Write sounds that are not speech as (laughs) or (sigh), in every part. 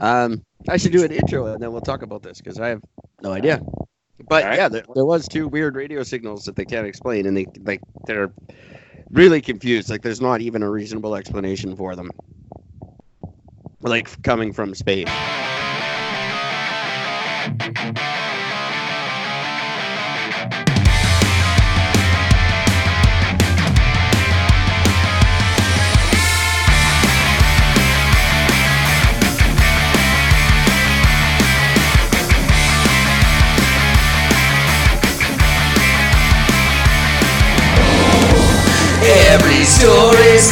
Um, I should do an intro and then we'll talk about this because I have no idea. But Alright. yeah, there, there was two weird radio signals that they can't explain, and they like they're really confused. Like there's not even a reasonable explanation for them. Like coming from space.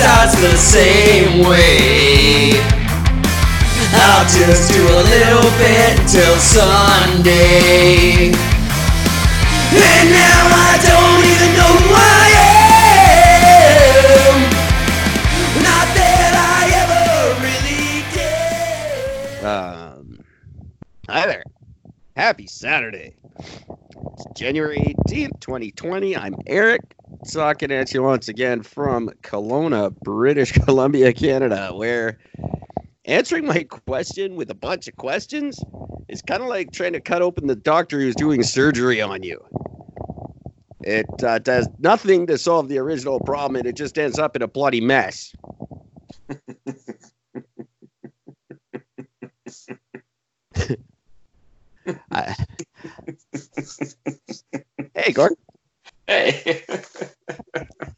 Starts the same way. I'll just do a little bit till Sunday. And now I don't even know who I am. Not that I ever really did. Um, hi there. Happy Saturday. It's January 18th, 2020. I'm Eric, talking at you once again from Kelowna, British (laughs) Columbia, Canada, where answering my question with a bunch of questions is kind of like trying to cut open the doctor who's doing surgery on you. It uh, does nothing to solve the original problem, and it just ends up in a bloody mess. (laughs) (laughs) I- hey, Gordon. Hey.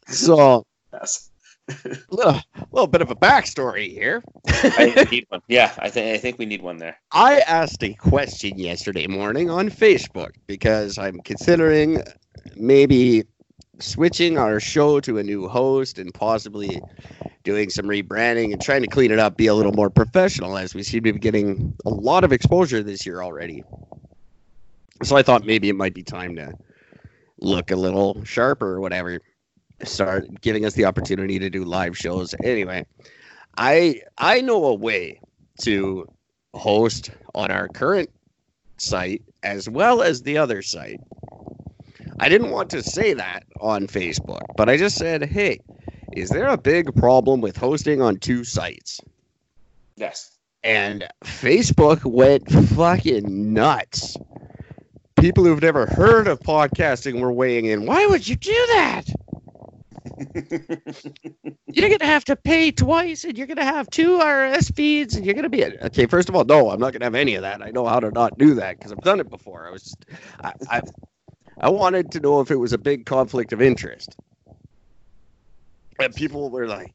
So, Yes. a little, little bit of a backstory here. I need one. Yeah, I think I think we need one there. I asked a question yesterday morning on Facebook because I'm considering maybe switching our show to a new host and possibly doing some rebranding and trying to clean it up, be a little more professional as we seem to be getting a lot of exposure this year already. So I thought maybe it might be time to look a little sharper or whatever. Start giving us the opportunity to do live shows. Anyway, I I know a way to host on our current site as well as the other site. I didn't want to say that on Facebook, but I just said, hey, is there a big problem with hosting on two sites? Yes. And Facebook went fucking nuts. People who've never heard of podcasting were weighing in. Why would you do that? (laughs) You're gonna have to pay twice, and you're gonna have two RSS feeds, and you're gonna be a, okay. First of all, no, I'm not gonna have any of that. I know how to not do that because I've done it before. I was, just, I, I, I wanted to know if it was a big conflict of interest, and people were like,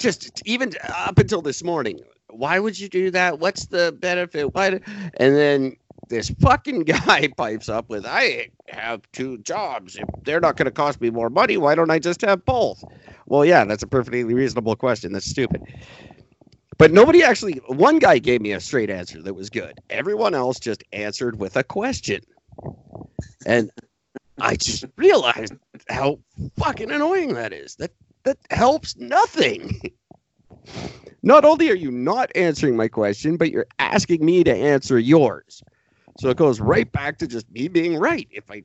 just even up until this morning, why would you do that? What's the benefit? Why? d-" And then this fucking (laughs) guy pipes up with, I have two jobs. If they're not going to cost me more money, why don't I just have both? Well, yeah, that's a perfectly reasonable question. That's stupid. But nobody actually, one guy gave me a straight answer that was good. Everyone else just answered with a question. And I just realized how fucking annoying that is. That that helps nothing. (laughs) Not only are you not answering my question, but you're asking me to answer yours. So it goes right back to just me being right. If I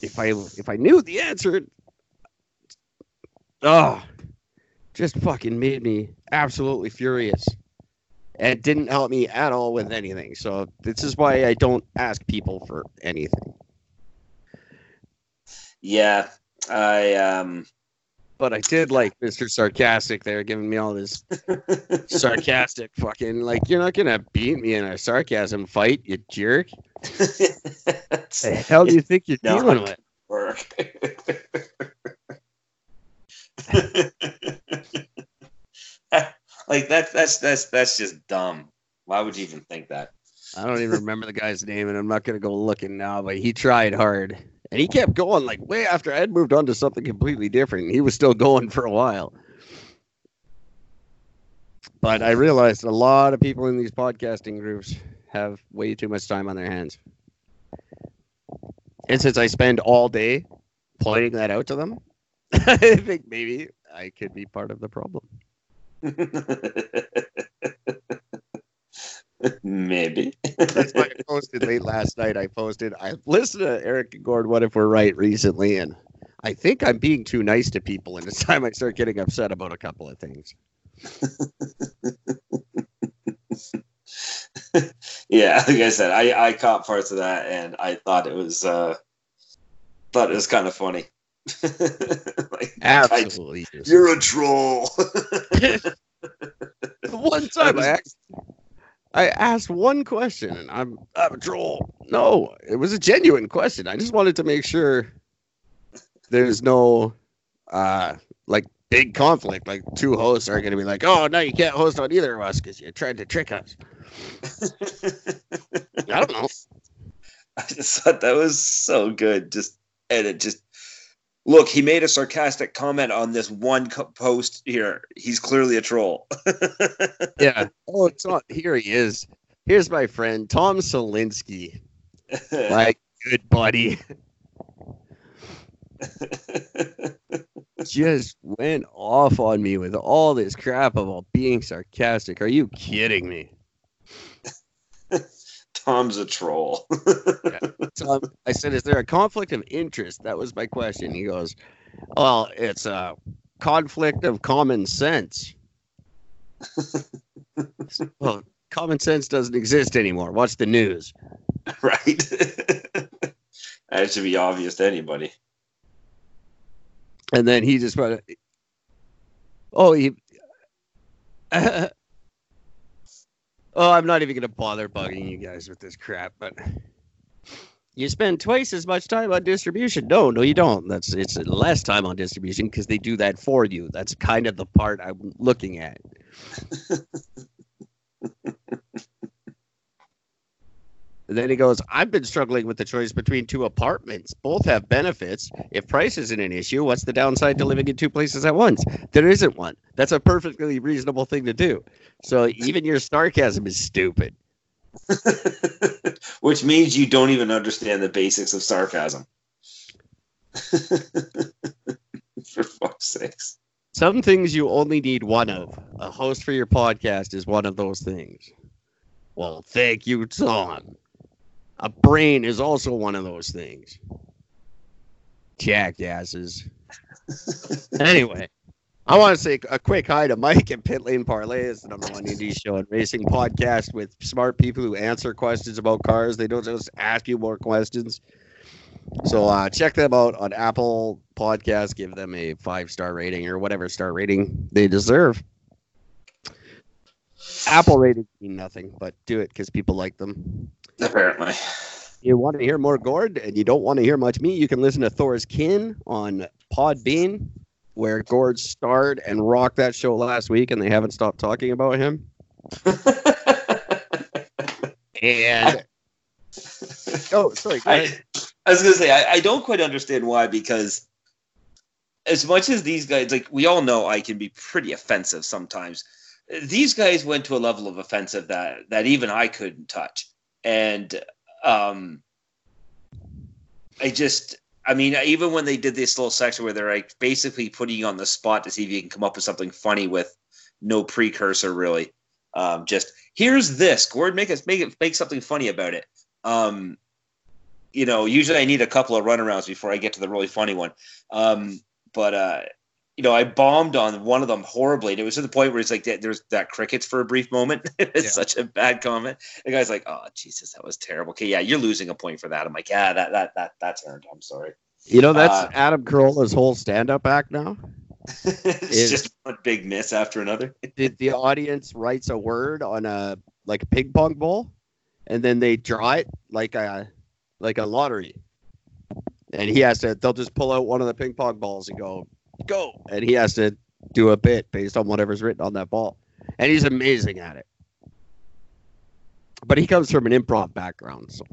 if I if I knew the answer, oh, just fucking made me absolutely furious. And it didn't help me at all with anything. So this is why I don't ask people for anything. Yeah. I um But I did like Mr. Sarcastic there giving me all this (laughs) sarcastic fucking like you're not gonna beat me in a sarcasm fight, you jerk. The hell do you think you're dealing with? work. (laughs) like that's that's that's that's just dumb. Why would you even think that? I don't even remember the guy's name, and I'm not gonna go looking now. But he tried hard, and he kept going like way after I had moved on to something completely different. He was still going for a while. But I realized a lot of people in these podcasting groups have way too much time on their hands. And since I spend all day pointing that out to them, (laughs) I think maybe I could be part of the problem. (laughs) (laughs) Maybe. That's why I posted late last night. I posted, I listened to Eric and Gord, What If We're Right recently, and I think I'm being too nice to people, and it's (laughs) time I start getting upset about a couple of things. (laughs) yeah, like I said, I, I caught parts of that and I thought it was uh thought it was kind of funny. like, I- Absolutely. you're a troll. the one time I asked, I asked one question, and I'm I'm a troll. No, it was a genuine question. I just wanted to make sure there's no uh like big conflict. Like two hosts are going to be like, "Oh, no, you can't host on either of us because you tried to trick us." (laughs) I don't know. I just thought that was so good. Just and it just look. He made a sarcastic comment on this one co- post here. He's clearly a troll. (laughs) Yeah. Oh, it's not. Here he is. Here's my friend Tom Solinsky. (laughs) my good buddy. (laughs) just went off on me with all this crap about being sarcastic. Are you kidding me? Tom's a troll. (laughs) Um, I said, "Is there a conflict of interest?" That was my question. He goes, "Well, it's a conflict of common sense." (laughs) well, common sense doesn't exist anymore. Watch the news. right? (laughs) that should be obvious to anybody. And then he just went, "Oh, he." Oh, I'm not even gonna bother bugging you guys with this crap, but you spend twice as much time on distribution. No, no, you don't. That's it's less time on distribution because they do that for you. That's kind of the part I'm looking at. (laughs) And then he goes, I've been struggling with the choice between two apartments. Both have benefits. If price isn't an issue, what's the downside to living in two places at once? There isn't one. That's a perfectly reasonable thing to do. So even your sarcasm is stupid. (laughs) Which means you don't even understand the basics of sarcasm. (laughs) For fuck's sakes. Some things you only need one of. A host for your podcast is one of those things. Well, thank you, Tom. A brain is also one of those things. Jackasses. (laughs) anyway, I want to say a quick hi to Mike and Pit Lane Parlay is the number one indie show and racing podcast with smart people who answer questions about cars. They don't just ask you more questions. So uh, check them out on Apple Podcast. Give them a five star rating or whatever star rating they deserve. Apple ratings mean nothing, but do it because people like them. Apparently. You want to hear more Gord and you don't want to hear much me, you can listen to Thor's Kin on Podbean, where Gord starred and rocked that show last week, and they haven't stopped talking about him. And (laughs) oh, sorry, I. I was gonna say I, I don't quite understand why because as much as these guys like we all know I can be pretty offensive sometimes. These guys went to a level of offensive that that even I couldn't touch. And um I just I mean even when they did this little section where they're like basically putting you on the spot to see if you can come up with something funny with no precursor really. Um just here's this, Gord, make us make it make something funny about it. Um you know, usually I need a couple of runarounds before I get to the really funny one. Um, but uh, you know, I bombed on one of them horribly, and it was to the point where it's like that, there's that crickets for a brief moment. (laughs) it's Yeah. such a bad comment. The guy's like, "Oh Jesus, that was terrible." Okay, yeah, you're losing a point for that. I'm like, "Yeah, that that that that's earned." I'm sorry. You know, that's Uh, Adam Carolla's whole stand up act now. (laughs) it's Is- just one big miss after another. (laughs) The, the audience writes a word on a like a ping pong ball, and then they draw it like a like a lottery. And he has to. They'll just pull out one of the ping pong balls and go, go, and he has to do a bit based on whatever's written on that ball, and he's amazing at it. But he comes from an improv background, so.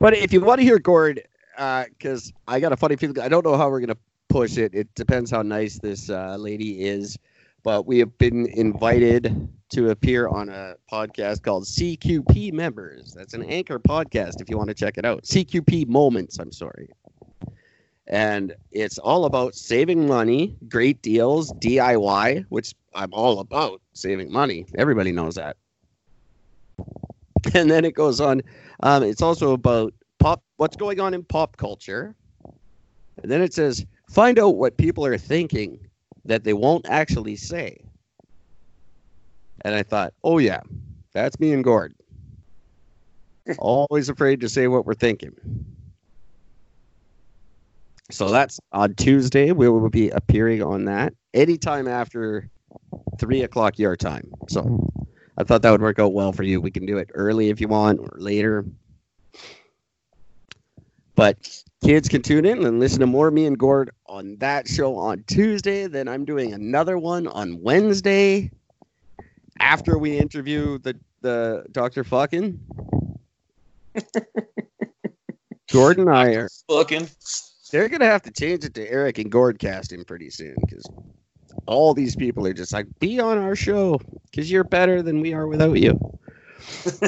But if you want to hear Gord, uh, because I got a funny feeling, I don't know how we're gonna push it. It depends how nice this uh, lady is. But we have been invited to appear on a podcast called CQP Members. That's an anchor podcast if you want to check it out. CQP Moments, I'm sorry. And it's all about saving money, great deals, DIY, which I'm all about saving money. Everybody knows that. And then it goes on. Um, it's also about pop, what's going on in pop culture. And then it says, find out what people are thinking that they won't actually say. And I thought, oh yeah, That's me and Gord. (laughs) Always afraid to say what we're thinking. So that's on Tuesday. We will be appearing on that anytime after three o'clock your time. So I thought that would work out well for you. We can do it early if you want or later. But kids can tune in and listen to more me and Gord on that show on Tuesday. Then I'm doing another one on Wednesday after we interview the the Dr. Fucking. (laughs) Gordon and I are Looking. They're gonna have to change it to Eric and Gord casting pretty soon because all these people are just like be on our show because you're better than we are without you. (laughs)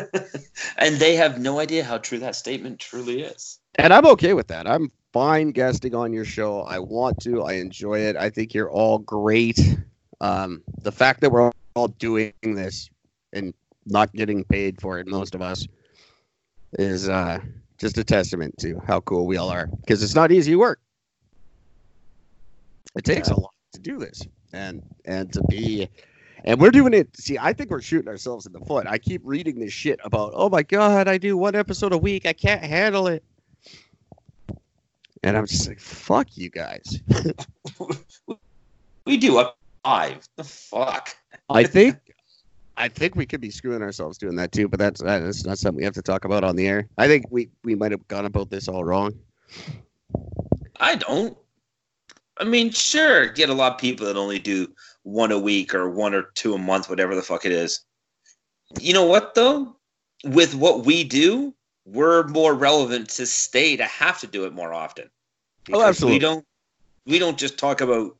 and they have no idea how true that statement truly is. And I'm okay with that. I'm fine guesting on your show. I want to. I enjoy it. I think you're all great. Um, the fact that we're all doing this and not getting paid for it, most of us, is uh, just a testament to how cool we all are. Because it's not easy work. It takes a lot to do this, and and to be, and we're doing it. See, I think we're shooting ourselves in the foot. I keep reading this shit about, oh my god, I do one episode a week. I can't handle it. And I'm just like, fuck you guys. (laughs) (laughs) We do up five. The fuck. I think I think we could be screwing ourselves doing that too, but that's uh, that's not something we have to talk about on the air. I think we we might have gone about this all wrong. I don't. I mean, sure, get a lot of people that only do one a week or one or two a month, whatever the fuck it is. You know what though? With what we do, we're more relevant to stay to have to do it more often. Oh, because absolutely. We don't we don't just talk about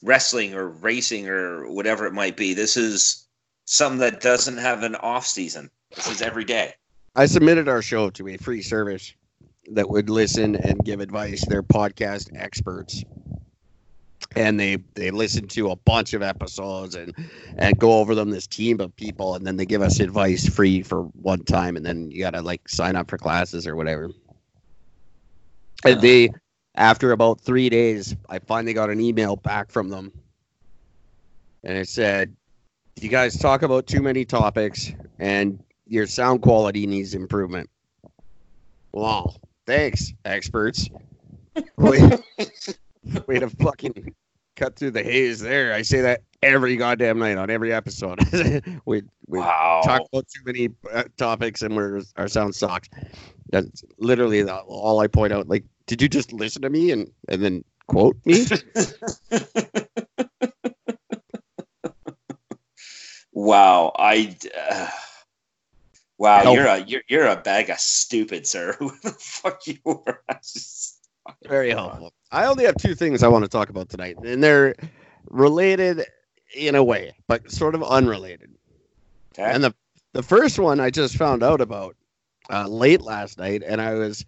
wrestling or racing or whatever it might be. This is something that doesn't have an off season. This is every day. I submitted our show to a free service that would listen and give advice. They're podcast experts. And they they listen to a bunch of episodes and and go over them this team of people and then they give us advice free for one time and then you gotta like sign up for classes or whatever. And they after about three days, I finally got an email back from them. And it said, You guys talk about too many topics and your sound quality needs improvement. Wow. Thanks, experts. (laughs) Way, way to fucking cut through the haze there. I say that every goddamn night on every episode. (laughs) we we Wow. talk about too many uh, topics and we're our sound sucks. That's literally the, all I point out. Like, did you just listen to me and and then quote me? (laughs) Wow, I. Uh, wow, Help. you're a you're, you're a bag of stupid, sir. (laughs) Who the fuck you were? (laughs) Just Very helpful. I only have two things I want to talk about tonight, and they're related in a way, but sort of unrelated. Okay. And the the first one I just found out about uh, late last night, and I was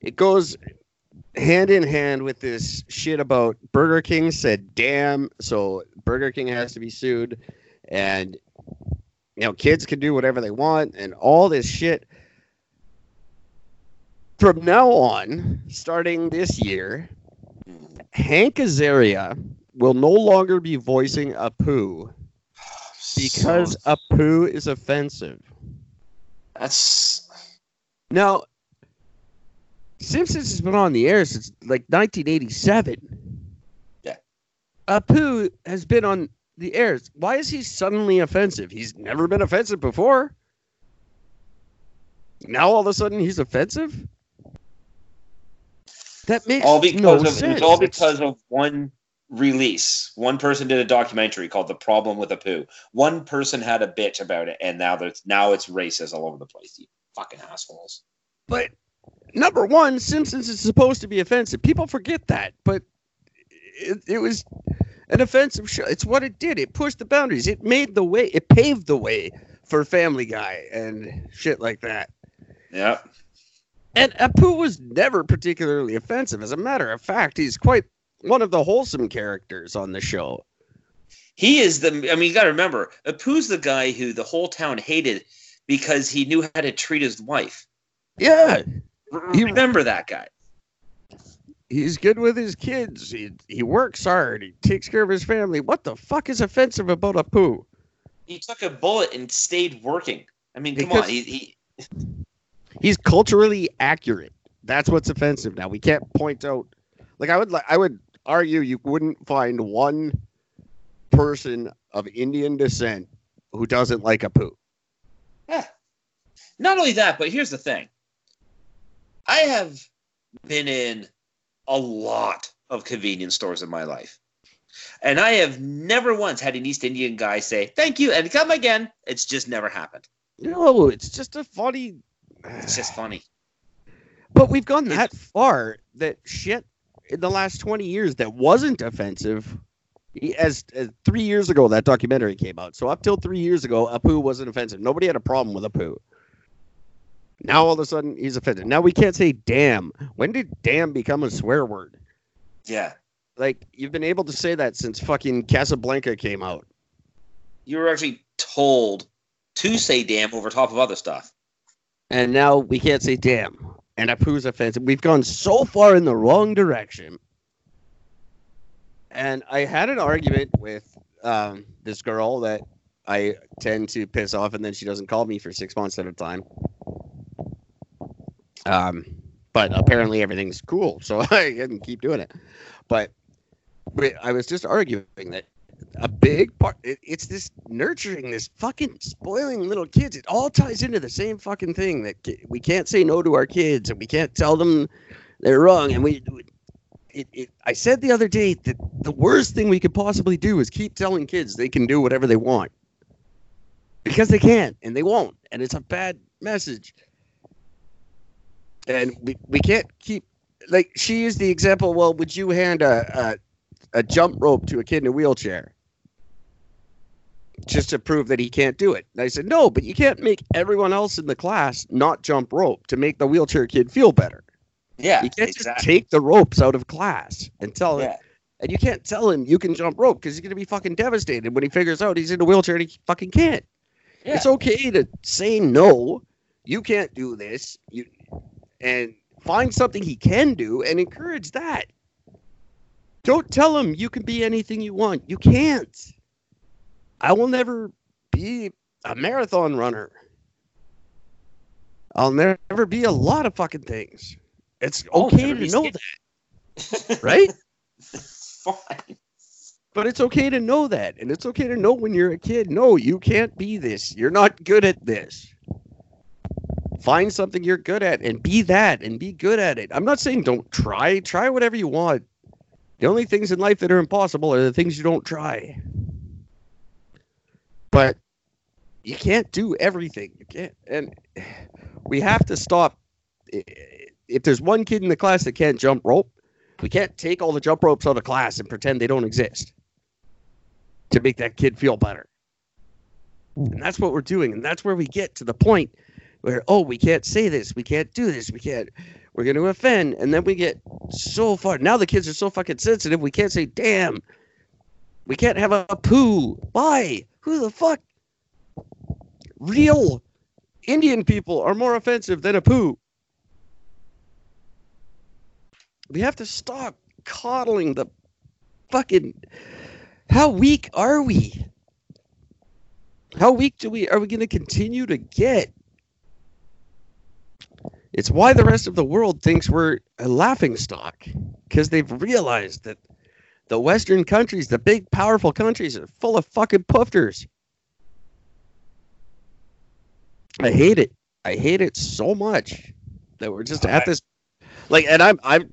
it goes hand in hand with this shit about Burger King said damn, so Burger King has to be sued, and you know kids can do whatever they want, and all this shit. From now on, starting this year, Hank Azaria will no longer be voicing Apu (sighs) because So- Apu is offensive. that's Now, Simpsons has been on the air since like 1987. Yeah. Apu has been on the air. Why is he suddenly offensive? He's never been offensive before. Now all of a sudden he's offensive. That makes all because no of sense. it's all because of one release. One person did a documentary called "The Problem with Apu." One person had a bitch about it, and now there's now it's racist all over the place. You fucking assholes. But number one, Simpsons is supposed to be offensive. People forget that, but it, it was an offensive show. It's what it did. It pushed the boundaries. It made the way. It paved the way for Family Guy and shit like that. Yeah. And Apu was never particularly offensive. As a matter of fact, he's quite one of the wholesome characters on the show. He is the. I mean, you got to remember, Apu's the guy who the whole town hated because he knew how to treat his wife. Yeah, He- remember that guy. He's good with his kids. He he works hard. He takes care of his family. What the fuck is offensive about Apu? He took a bullet and stayed working. I mean, come Because- on. He, he, He's culturally accurate. That's what's offensive now. We can't point out like I would li- I would argue you wouldn't find one person of Indian descent who doesn't like Apu. yeah. Not only that, but here's the thing. I have been in a lot of convenience stores in my life. And I have never once had an East Indian guy say, thank you, and come again. It's just never happened. No, it's just a funny (sighs) It's just funny. But we've gone that far that shit in the last 20 years that wasn't offensive. As, as three years ago, that documentary came out. So up till three years ago, Apu wasn't offensive. Nobody had a problem with Apu. Now all of a sudden he's offended. Now we can't say damn. When did damn become a swear word? Yeah. Like you've been able to say that since fucking Casablanca came out. You were actually told to say damn over top of other stuff. And now we can't say damn. And Apu's offensive. We've gone so far in the wrong direction. And I had an argument with um, this girl that I tend to piss off, and then she doesn't call me for six months at a time. Um, but apparently everything's cool, so (laughs) I can keep doing it. But, but I was just arguing that a big part it, it's this nurturing this fucking spoiling little kids. It all ties into the same fucking thing that we can't say no to our kids and we can't tell them they're wrong and we it, it, i said the other day that the worst thing we could possibly do is keep telling kids they can do whatever they want. Because they can't and they won't and it's a bad message and we, we can't keep like she used the example well would you hand a, a a jump rope to a kid in a wheelchair just to prove that he can't do it. And I said, no, but you can't make everyone else in the class not jump rope to make the wheelchair kid feel better. Yeah. You can't just take the ropes out of class and tell him, and you can't tell him you can jump rope because he's going to be fucking devastated when he figures out he's in a wheelchair and he fucking can't. Yeah. It's okay to say no, you can't do this, you, and find something he can do and encourage that. Don't tell him you can be anything you want. You can't. I will never be a marathon runner. I'll never be a lot of fucking things. It's okay to know that, (laughs) right? (laughs) Fine. But it's okay to know that. And it's okay to know when you're a kid, no, you can't be this. You're not good at this. Find something you're good at and be that and be good at it. I'm not saying don't try. Try whatever you want. The only things in life that are impossible are the things you don't try. But you can't do everything. You can't. And we have to stop. If there's one kid in the class that can't jump rope, we can't take all the jump ropes out of class and pretend they don't exist to make that kid feel better. And that's what we're doing. And that's where we get to the point where, oh, we can't say this. We can't do this. We can't. We're going to offend. And then we get so far. Now the kids are so fucking sensitive. We can't say, damn. We can't have a poo. Why? Who the fuck? Real Indian people are more offensive than Apu. We have to stop coddling the fucking. How weak are we? How weak do we are we going to continue to get? It's why the rest of the world thinks we're a laughing stock because they've realized that the Western countries, the big powerful countries, are full of fucking pufters. I hate it. I hate it so much that we're just at this like and I'm I'm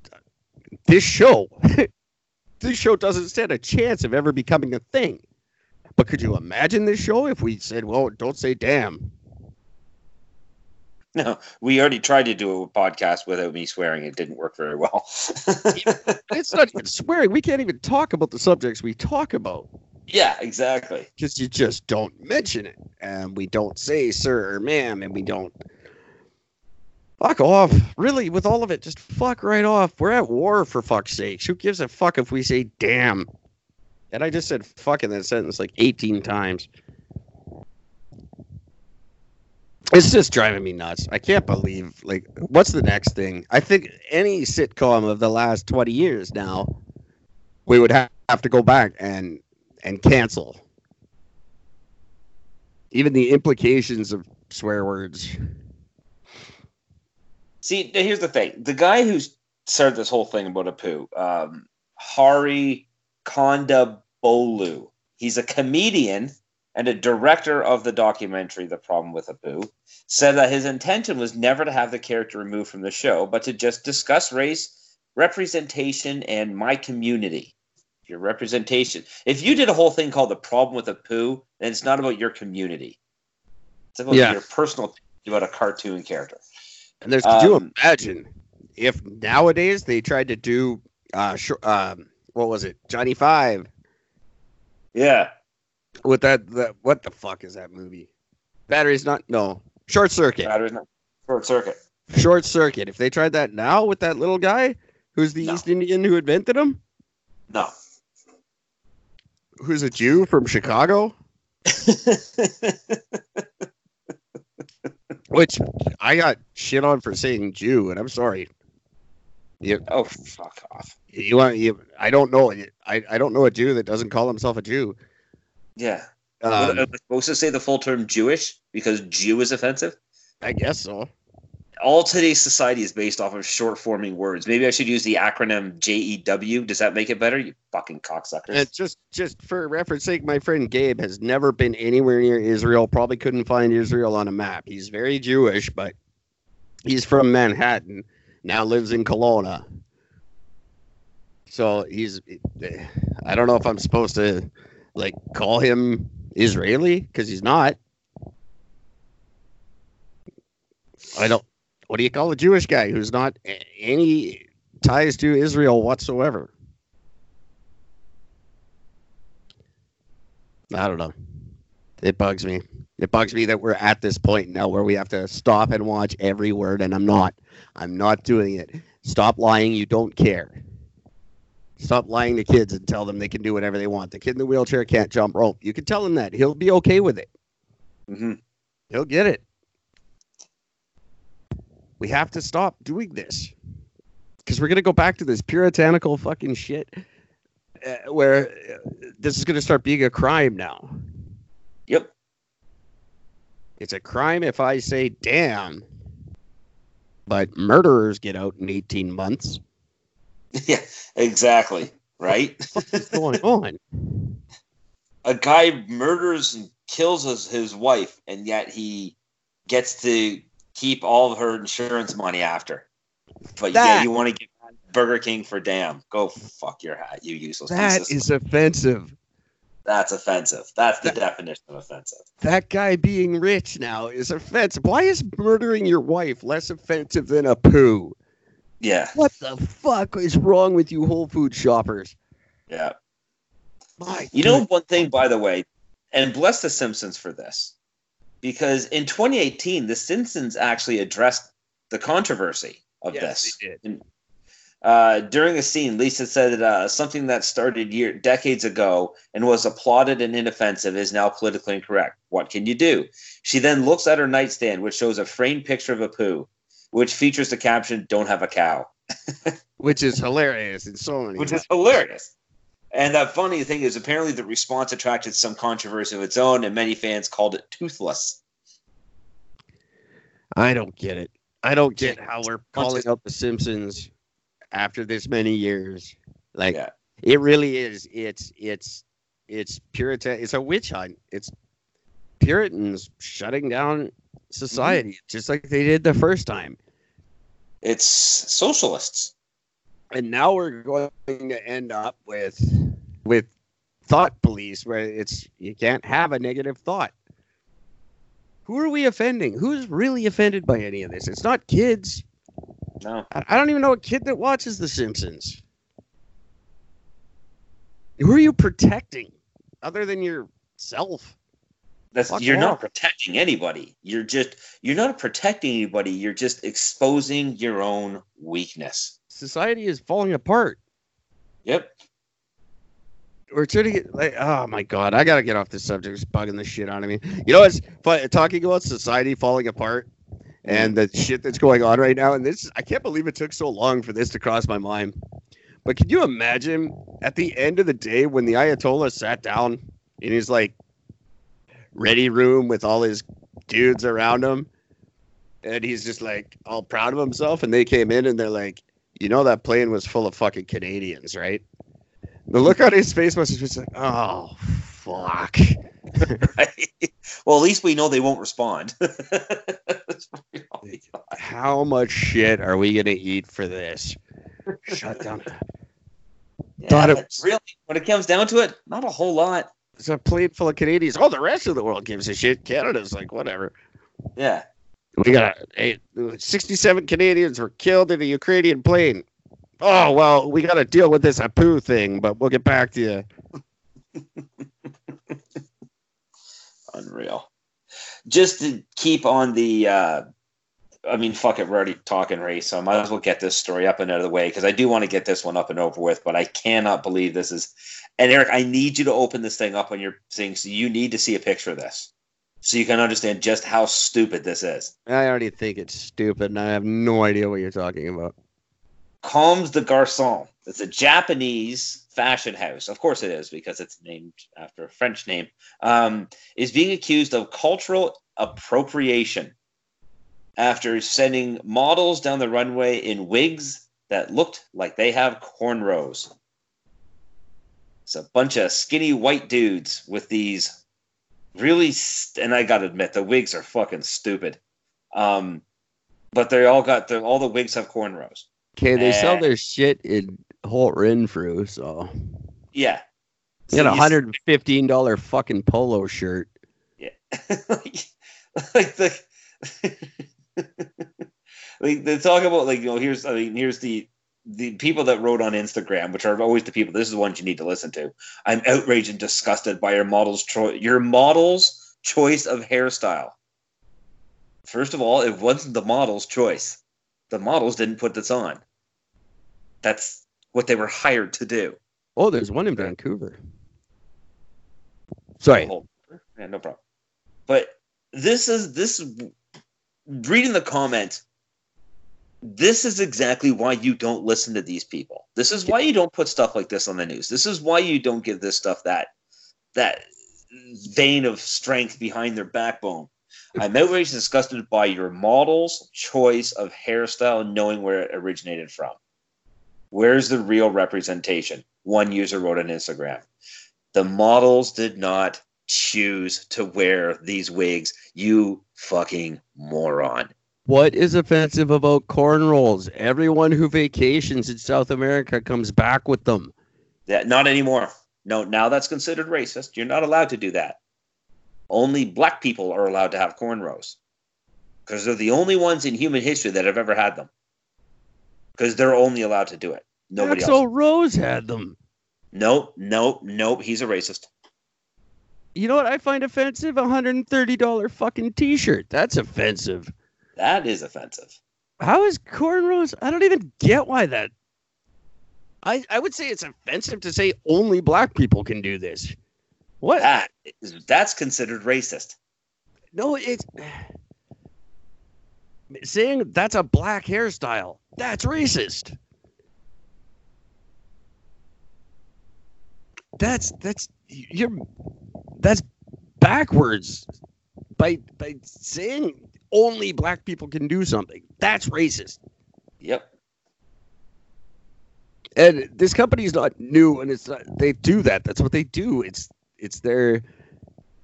this show (laughs) this show doesn't stand a chance of ever becoming a thing. But could you imagine this show if we said, well, don't say damn? (laughs) No, we already tried to do a podcast without me swearing. It didn't work very well. (laughs) It's not even swearing. We can't even talk about the subjects we talk about yeah, exactly. because you just don't mention it. And we don't say sir or ma'am, and we don't. Fuck off. Really, with all of it, just fuck right off. We're at war for fuck's sakes. Who gives a fuck if we say damn? And I just said fuck in that sentence like 18 times. It's just driving me nuts. I can't believe like what's the next thing? I think any sitcom of the last 20 years now we would ha- have to go back and and cancel. even the implications of swear words. See, here's the thing: the guy who started this whole thing about Apu, um, Hari Kondabolu. He's a comedian and a director of the documentary "The Problem with Apu." Said that his intention was never to have the character removed from the show, but to just discuss race, representation, and my community. Your representation. If you did a whole thing called "The Problem with Apu," then it's not about your community. It's about Yeah. your personal about a cartoon character. And there's could you Um, imagine if nowadays they tried to do uh sh- um what was it Johnny Five Yeah. With that that what the fuck is that movie? Battery's not no short circuit. Batteries not- Short circuit. Short circuit. If they tried that now with that little guy who's the No. East Indian who invented him, No. who's a Jew from Chicago, (laughs) which I got shit on for saying Jew, and I'm sorry. You oh, fuck off. you want you? I don't know. I I don't know a Jew that doesn't call himself a Jew. Yeah. Um, Am I supposed to say the full term Jewish because Jew is offensive? I guess so. All today's society is based off of short forming words. Maybe I should use the acronym JEW. Does that make it better? You fucking cocksuckers. And just just for reference sake, my friend Gabe has never been anywhere near Israel. Probably couldn't find Israel on a map. He's very Jewish, but he's from Manhattan. Now lives in Kelowna. So he's. I don't know if I'm supposed to like call him Israeli because he's not. I don't. What do you call a Jewish guy who's not any ties to Israel whatsoever? I don't know. It bugs me. It bugs me that we're at this point now where we have to stop and watch every word, and I'm not. I'm not doing it. Stop lying. You don't care. Stop lying to kids and tell them they can do whatever they want. The kid in the wheelchair can't jump rope. You can tell him that. He'll be okay with it. hmm He'll get it. We have to stop doing this because we're going to go back to this puritanical fucking shit uh, where uh, this is going to start being a crime now. Yep. It's a crime if I say damn, but murderers get out in 18 months. (laughs) Yeah, exactly. Right? What's going on? a guy murders and kills his, his wife, and yet he gets to keep all of her insurance money after. But yeah, you want to give Burger King for damn. Go fuck your hat, you useless That pieces. is offensive. That's offensive. That's the definition of offensive. That guy being rich now is offensive. Why is murdering your wife less offensive than Apu? Yeah, What the fuck is wrong with you Whole Food shoppers? yeah. My You know one thing, by the way, and bless the Simpsons for this, because in 2018, the Simpsons actually addressed the controversy of Yes, this. they did. And, uh, during a scene, Lisa said that uh, something that started year decades ago and was applauded and inoffensive is now politically incorrect. What can you do? She then looks at her nightstand, which shows a framed picture of Apu, which features the caption "Don't have a cow." (laughs) which is hilarious in so many which ways. is hilarious. And the funny thing is, apparently, the response attracted some controversy of its own, and many fans called it toothless. I don't get it. I don't get how we're calling out the Simpsons after this many years. Like Yeah. it really is. It's it's it's Puritan. It's a witch hunt. It's Puritans shutting down society, mm-hmm. just like they did the first time. It's socialists. And now we're going to end up with with thought police, where it's you can't have a negative thought. Who are we offending? Who's really offended by any of this? It's not kids. No, I I don't even know a kid that watches The Simpsons. Who are you protecting other than yourself? That's Fuck you're not protecting anybody. You're just you're not protecting anybody. You're just exposing your own weakness. Society is falling apart. Yep. We're trying to get like, oh my god, I gotta get off this subject. It's bugging the shit out of me. You know what's fun? Talking about society falling apart and the shit that's going on right now. And this, I can't believe it took so long for this to cross my mind. But can you imagine at the end of the day when the Ayatollah sat down and he's like, ready room with all his dudes around him, and he's just like all proud of himself. And they came in and they're like, "You know that plane was full of fucking Canadians, right?" The look on his face was just like, "Oh fuck." (laughs) right? Well, at least we know they won't respond. (laughs) How much shit are we gonna eat for this? Shut down. (laughs) Yeah, Thought it was- really, when it comes down to it, not a whole lot. It's a plane full of Canadians. Oh, the rest of the world gives a shit. Canada's like whatever. Yeah. We got eight, 67 Canadians were killed in a Ukrainian plane. Oh well, we got to deal with this Apu thing, but we'll get back to you. (laughs) Unreal. Just to keep on the, uh, I mean, fuck it, we're already talking race, so I might as well get this story up and out of the way because I do want to get this one up and over with, but I cannot believe this is. And Eric, I need you to open this thing up on your thing, so you need to see a picture of this, so you can understand just how stupid this is. I already think it's stupid, and I have no idea what you're talking about. Comme des Garçons. It's a Japanese fashion house. Of course it is because it's named after a French name. Um, is being accused of cultural appropriation after sending models down the runway in wigs that looked like they have cornrows. It's a bunch of skinny white dudes with these really, st- and I gotta admit, the wigs are fucking stupid. Um, but they all got the all the wigs have cornrows. Okay, they sell Eh. their shit in Holt Renfrew, so Yeah. you got a hundred and fifteen dollar fucking polo shirt. Yeah. (laughs) like, like the (laughs) like they talk about like you know here's I mean here's the the people that wrote on Instagram, which are always the people. This is the ones you need to listen to. I'm outraged and disgusted by your model's choice. Your model's choice of hairstyle. First of all, it wasn't the model's choice. The models didn't put this on. That's what they were hired to do. Oh, there's one in Vancouver. Sorry. Yeah, no problem. But this is this reading the comments. This is exactly why you don't listen to these people. This is why you don't put stuff like this on the news. This is why you don't give this stuff that that vein of strength behind their backbone. (laughs) I'm outraged and disgusted by your model's choice of hairstyle, and knowing where it originated from. Where's the real representation? One user wrote on Instagram. The models did not choose to wear these wigs. You fucking moron. What is offensive about cornrows? Everyone who vacations in South America comes back with them. Yeah, not anymore. No, now that's considered racist. You're not allowed to do that. Only black people are allowed to have cornrows because they're the only ones in human history that have ever had them. Because they're only allowed to do it. Nobody Axl else. Rose had them. Nope, nope, nope. He's a racist. You know what I find offensive? A $130 fucking t-shirt. That's offensive. That is offensive. How is cornrows? I don't even get why that. I I would say it's offensive to say only black people can do this. What? That is, that's considered racist. No, it's saying that's a black hairstyle. That's racist. That's that's you're that's backwards by by saying only black people can do something. That's racist. Yep. and this company is not new and it's not they do that that's what they do it's it's their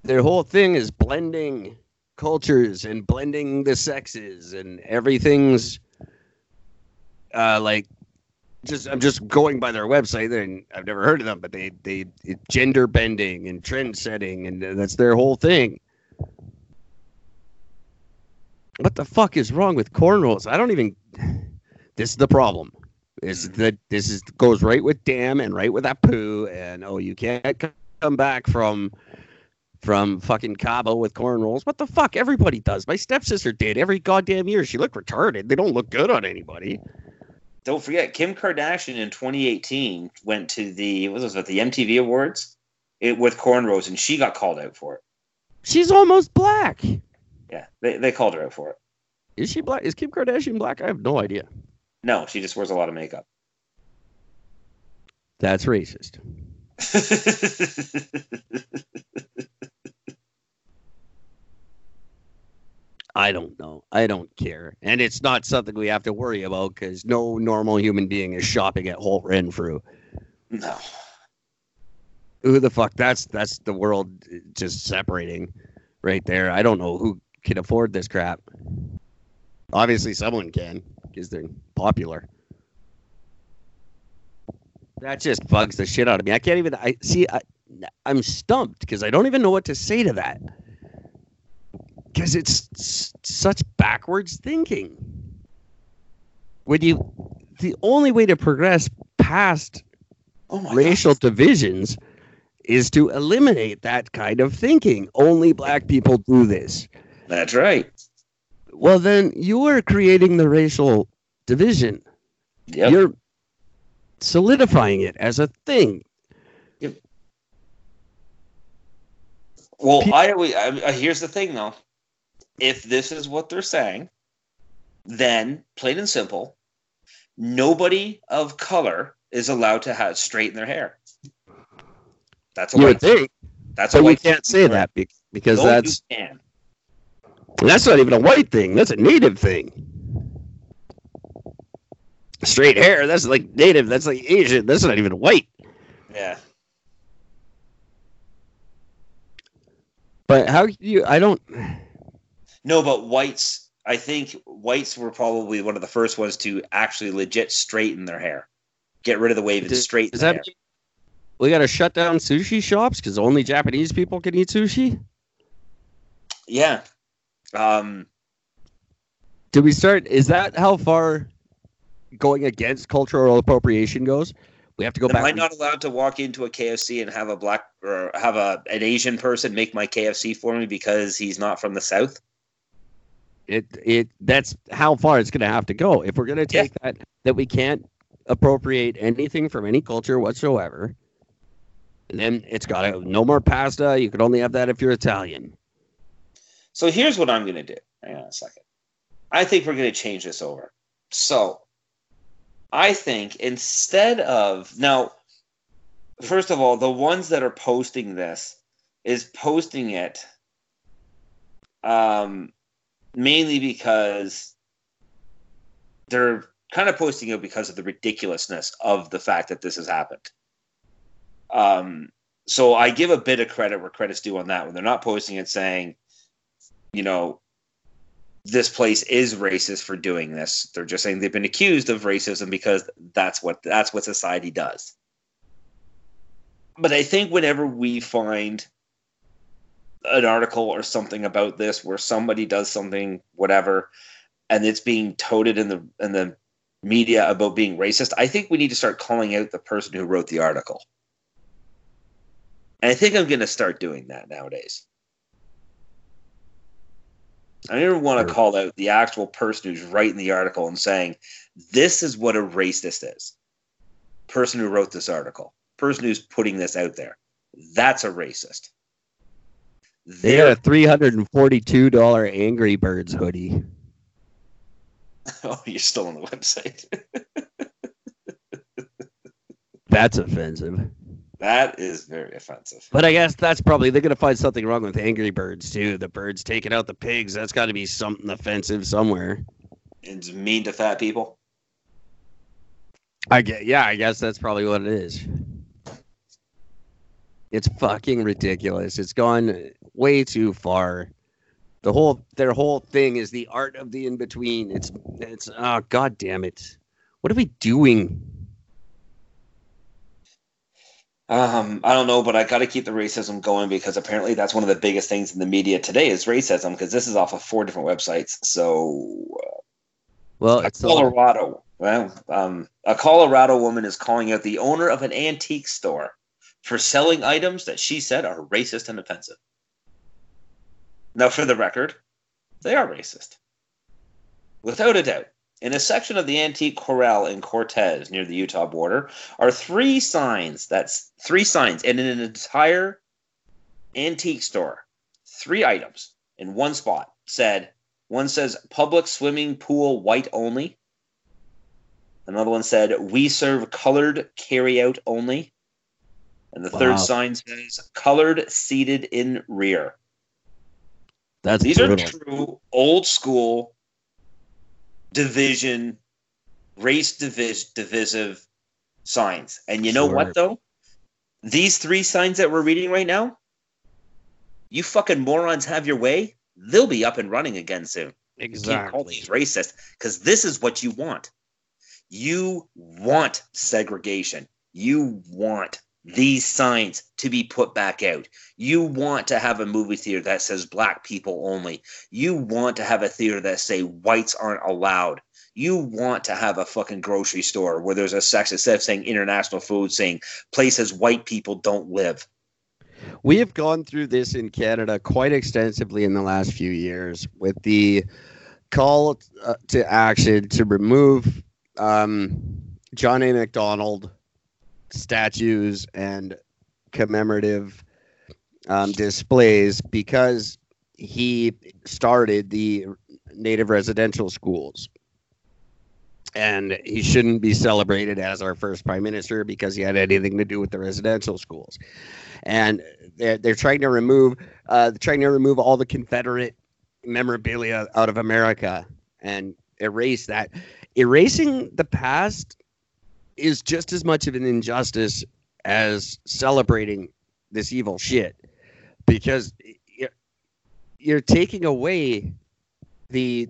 their whole thing is blending cultures and blending the sexes and everything's uh like just i'm just going by their website and i've never heard of them but they they it, gender bending and trend setting and that's their whole thing what the fuck is wrong with cornrows i don't even this is the problem is mm. that this is goes right with damn and right with that poo and oh you can't come back from from fucking Cabo with cornrows. What the fuck? Everybody does. My stepsister did every goddamn year. She looked retarded. They don't look good on anybody. Don't forget, Kim Kardashian in 2018 went to the what was it, the MTV Awards it, with cornrows, and she got called out for it. She's almost black. Yeah, they, they called her out for it. Is she black? Is Kim Kardashian black? I have no idea. No, she just wears a lot of makeup. That's racist. (laughs) I don't know. I don't care, and it's not something we have to worry about because no normal human being is shopping at Holt Renfrew. No. Who the fuck? That's that's the world just separating right there. I don't know who can afford this crap. Obviously, someone can because they're popular. That just bugs the shit out of me. I can't even. I see. I, I'm stumped because I don't even know what to say to that. Because it's s- such backwards thinking. When you, the only way to progress past Oh my racial divisions is to eliminate that kind of thinking. Only black people do this. That's right. Well, then you are creating the racial division. Yep. You're solidifying it as a thing. Yep. Well, I, always- I, I here's the thing though. If this is what they're saying, then plain and simple, nobody of color is allowed to have straighten their hair. That's a You white think, That's a but we can't say that be- because No, that's you can. That's not even a white thing. That's a native thing. Straight hair, that's like native. That's like Asian. That's not even white. Yeah. But how you? I don't. No, but whites. I think whites were probably one of the first ones to actually legit straighten their hair, get rid of the wave and Does- straighten Does their that hair. we got to shut down sushi shops because only Japanese people can eat sushi? Yeah. Um. Do we start? Is that how far going against cultural appropriation goes? We have to go Am back. I not allowed to walk into a KFC and have a black or have a an Asian person make my KFC for me because he's not from the South? it it that's how far it's going to have to go if we're going to take that that we can't appropriate anything from any culture whatsoever then it's got to no more pasta you could only have that if you're italian So here's what I'm going to do. Hang on a second. I think we're going to change this over. So I think instead of now, first of all, the ones that are posting this is posting it um, mainly because they're kind of posting it because of the ridiculousness of the fact that this has happened. Um, so I give a bit of credit where credit's due on that one. They're not posting it saying, you know, this place is racist for doing this. They're just saying they've been accused of racism because that's what that's what society does. But I think whenever we find an article or something about this where somebody does something whatever and it's being toted in the in the media about being racist, I think we need to start calling out the person who wrote the article. And I think I'm going to start doing that nowadays. I don't even want to call out the actual person who's writing the article and saying, this is what a racist is. Person who wrote this article, person who's putting this out there. That's a racist. they got a $342 angry birds hoodie (laughs) oh, you're still on the website. (laughs) that's offensive that is very offensive. but i guess that's probably they're going to find something wrong with angry birds too the birds taking out the pigs that's got to be something offensive somewhere It's mean to fat people. I get, yeah, I guess that's probably what it is. It's fucking ridiculous. It's gone way too far. The whole their whole thing is the art of the in between. It's it's oh god damn it. What are we doing? Um, I don't know, but I got to keep the racism going because apparently that's one of the biggest things in the media today is racism because this is off of four different websites. So Well, a it's a- Colorado. Well, um, a Colorado woman is calling out the owner of an antique store for selling items that she said are racist and offensive. Now, for the record, they are racist, without a doubt. In a section of the antique corral in Cortez, near the Utah border, are three signs. That's three signs, and in an entire antique store, three items in one spot said. One says public swimming pool white only. Another one said we serve colored carryout only. And the Wow. third sign says colored seated in rear. That's These are true old school division, race divis- divisive signs. And you know Sure. what though? These three signs that we're reading right now, you fucking morons have your way. They'll be up and running again soon. You can't call exactly. these racist because this is what you want. You want segregation. You want these signs to be put back out. You want to have a movie theater that says black people only. You want to have a theater that say whites aren't allowed. You want to have a fucking grocery store where there's a section instead of saying international food, saying places white people don't live. We have gone through this in Canada quite extensively in the last few years with the call uh, to action to remove um, John A. MacDonald statues and commemorative um, displays because he started the native residential schools. And he shouldn't be celebrated as our first prime minister because he had anything to do with the residential schools and they're, they're trying to remove uh, they're trying to remove all the Confederate memorabilia out of America and erase that. Erasing the past is just as much of an injustice as celebrating this evil shit. Because you're, taking away the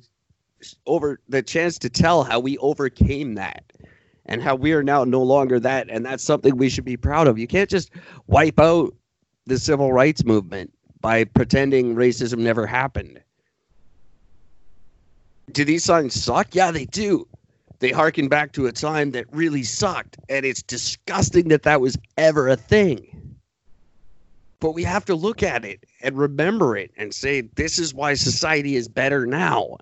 over the chance to tell how we overcame that and how we are now no longer that and that's something we should be proud of. You can't just wipe out the civil rights movement by pretending racism never happened. Do these signs suck? Yeah they do they harken back to a time that really sucked and it's disgusting that that was ever a thing but we have to look at it and remember it and say this is why society is better now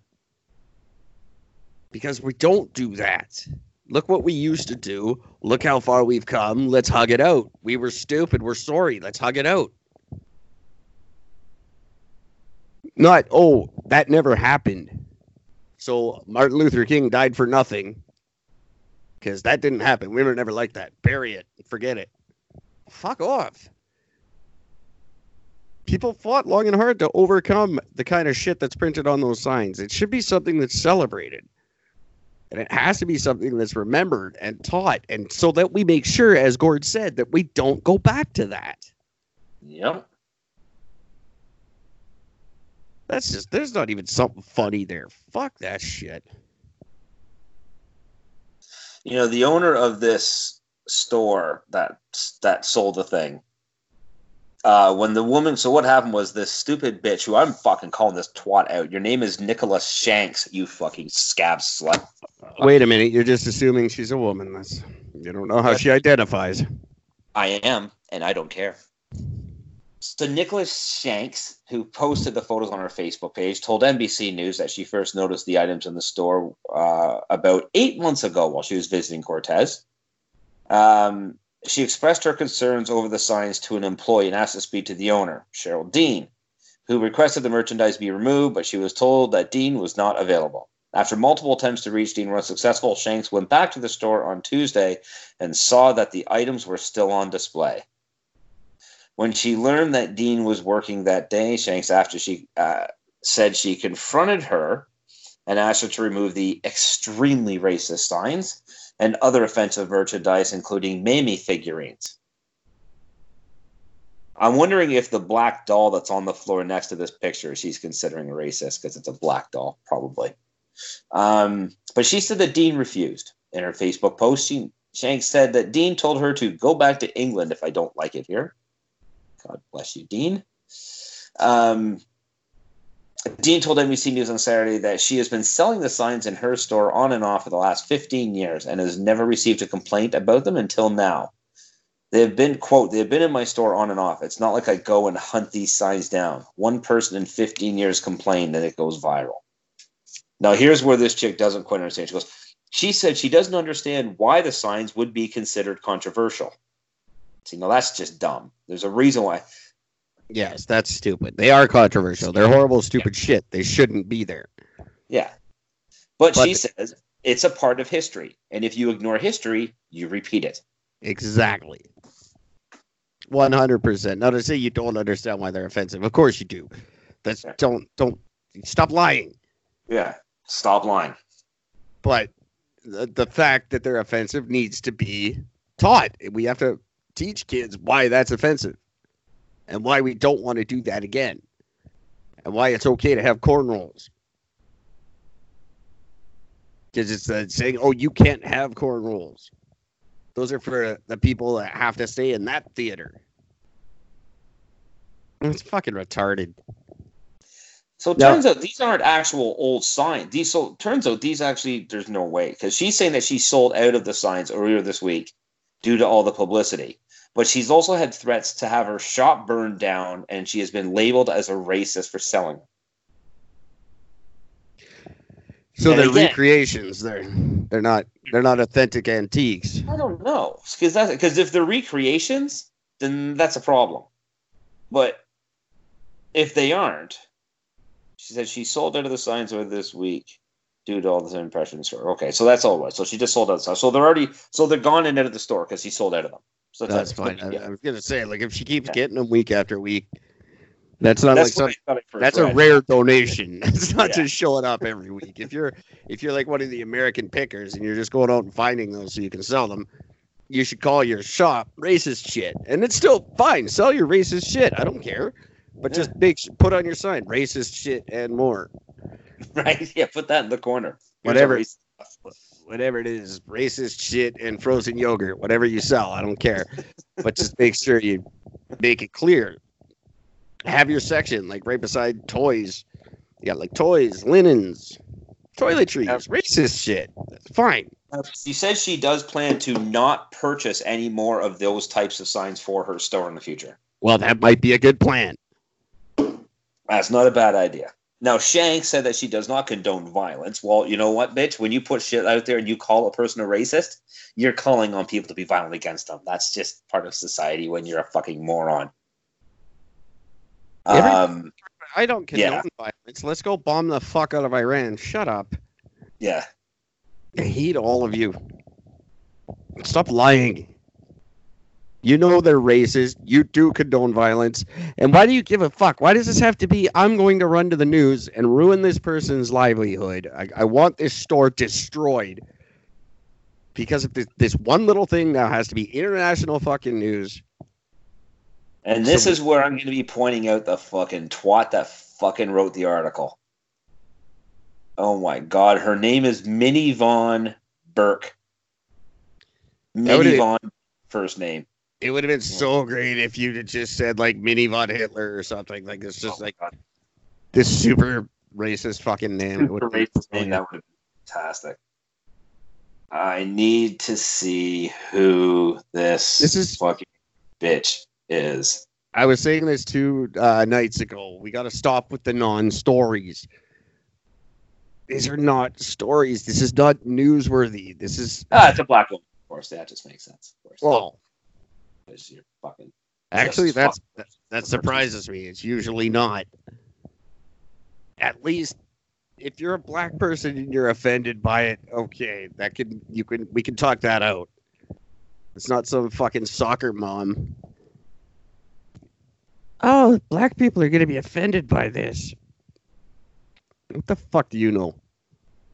because we don't do that Look what we used to do. Look how far we've come. Let's hug it out. We were stupid. We're sorry. Let's hug it out. Not, oh, that never happened. So Martin Luther King died for nothing. Because that didn't happen. We were never like that. Bury it. Forget it. Fuck off. People fought long and hard to overcome the kind of shit that's printed on those signs. It should be something that's celebrated and it has to be something that's remembered and taught and so that we make sure as gord said that we don't go back to that Yep. That's just there's not even something funny there fuck that shit You know, the owner of this store that that sold the thing. Uh, when the woman, so what happened was this stupid bitch who I'm fucking calling this twat out. Your name is Nicholas Shanks, you fucking scab slut. wait a minute you're just assuming she's a woman that's you don't know how she identifies I am, and I don't care. So Nicholas Shanks, who posted the photos on her Facebook page, told NBC News that she first noticed the items in the store uh, about eight months ago while she was visiting Cortez. Um, she expressed her concerns over the signs to an employee and asked to speak to the owner, Cheryl Dean, who requested the merchandise be removed, but she was told that Dean was not available. After multiple attempts to reach Dean were unsuccessful, Shanks went back to the store on Tuesday and saw that the items were still on display. When she learned that Dean was working that day, Shanks, after she uh, said she confronted her and asked her to remove the extremely racist signs and other offensive merchandise, including Mammy figurines. I'm wondering if the black doll that's on the floor next to this picture, she's considering racist because it's a black doll, probably. Um, but she said that Dean refused. In her Facebook post, she, Shanks said that Dean told her to go back to England if I don't like it here. God bless you, Dean. Um, Dean told NBC News on Saturday that she has been selling the signs in her store on and off for the last 15 years and has never received a complaint about them until now. They have been, quote, they have been in my store on and off. It's not like I go and hunt these signs down. One person in 15 years complained and it goes viral. Now, here's where this chick doesn't quite understand. She goes, she said she doesn't understand why the signs would be considered controversial. See, now that's just dumb. There's a reason why. yes that's stupid they are controversial they're horrible stupid shit they shouldn't be there Yeah. But, But- she says it's a part of history. And if you ignore history, you repeat it. exactly 100% now to say you don't understand why they're offensive of course you do That's Yeah. don't don't stop lying. Yeah. Stop lying. But the, the fact that they're offensive needs to be taught. We have to teach kids why that's offensive and why we don't want to do that again and why it's okay to have cornrows. Because it's uh, saying, oh, you can't have cornrows. Those are for the people that have to stay in that theater. It's fucking retarded. So it Yeah. turns out these aren't actual old signs. These so turns out these actually there's no way because she's saying that she sold out of the signs earlier this week due to all the publicity. But she's also had threats to have her shop burned down, and she has been labeled as a racist for selling. So And they're again- recreations. They're they're not they're not authentic antiques. I don't know because that's because if they're recreations, then that's a problem. But if they aren't, she said she sold out of the signs over this week due to all the impressions. For okay, so that's all right. So she just sold out. the signs. So they're already so they're gone and out of the store because she sold out of them. So That's fine. I, (laughs) Yeah. I was gonna say, like, if she keeps Yeah. getting them week after week, that's not That's like some, I thought at first that's a rare donation. (laughs) That's not Yeah. just showing up every week. If you're if you're like one of the American pickers and you're just going out and finding those so you can sell them, you should call your shop racist shit, and it's still fine. Sell your racist shit. I don't care, but just make put on your sign racist shit and more. (laughs) right. Yeah, put that in the corner. Here's Whatever. A race- whatever it is, racist shit and frozen yogurt, whatever you sell, I don't care. but just make sure you make it clear. Have your section like right beside toys. You got like toys, linens, toiletries, Yeah. racist shit. That's fine. She says she does plan to not purchase any more of those types of signs for her store in the future. Well, that might be a good plan. That's not a bad idea. Now, Shank said that she does not condone violence. Well, you know what, bitch? When you put shit out there and you call a person a racist, you're calling on people to be violent against them. That's just part of society when you're a fucking moron. Um, I don't condone Yeah. violence. Let's go bomb the fuck out of Iran. Shut up. yeah. I hate all of you. Stop lying. You know they're racist. You do condone violence. And why do you give a fuck? Why does this have to be I'm going to run to the news and ruin this person's livelihood? I, I want this store destroyed. Because of this, this one little thing now has to be international fucking news. And this So- is where I'm going to be pointing out the fucking twat that fucking wrote the article. Oh my god, her name is Minyvonne Burke. Minnie Von, first name. It would have been so great if you'd just said like Mini von Hitler or something like this, just Oh like God. this super racist fucking name. Super racist name, that would have been fantastic. I need to see who this, This is- fucking bitch is. I was saying this two uh, nights ago. We got to stop with the non-stories. These are not stories. This is not newsworthy. This is Ah, it's a black woman, of course. That just makes sense. Of course. well, Because you're fucking. actually, that's fuck. that, that surprises me. It's usually not. At least, if you're a black person and you're offended by it, okay, that can you can we can talk that out. It's not some fucking soccer mom. Oh, black people are going to be offended by this. What the fuck do you know?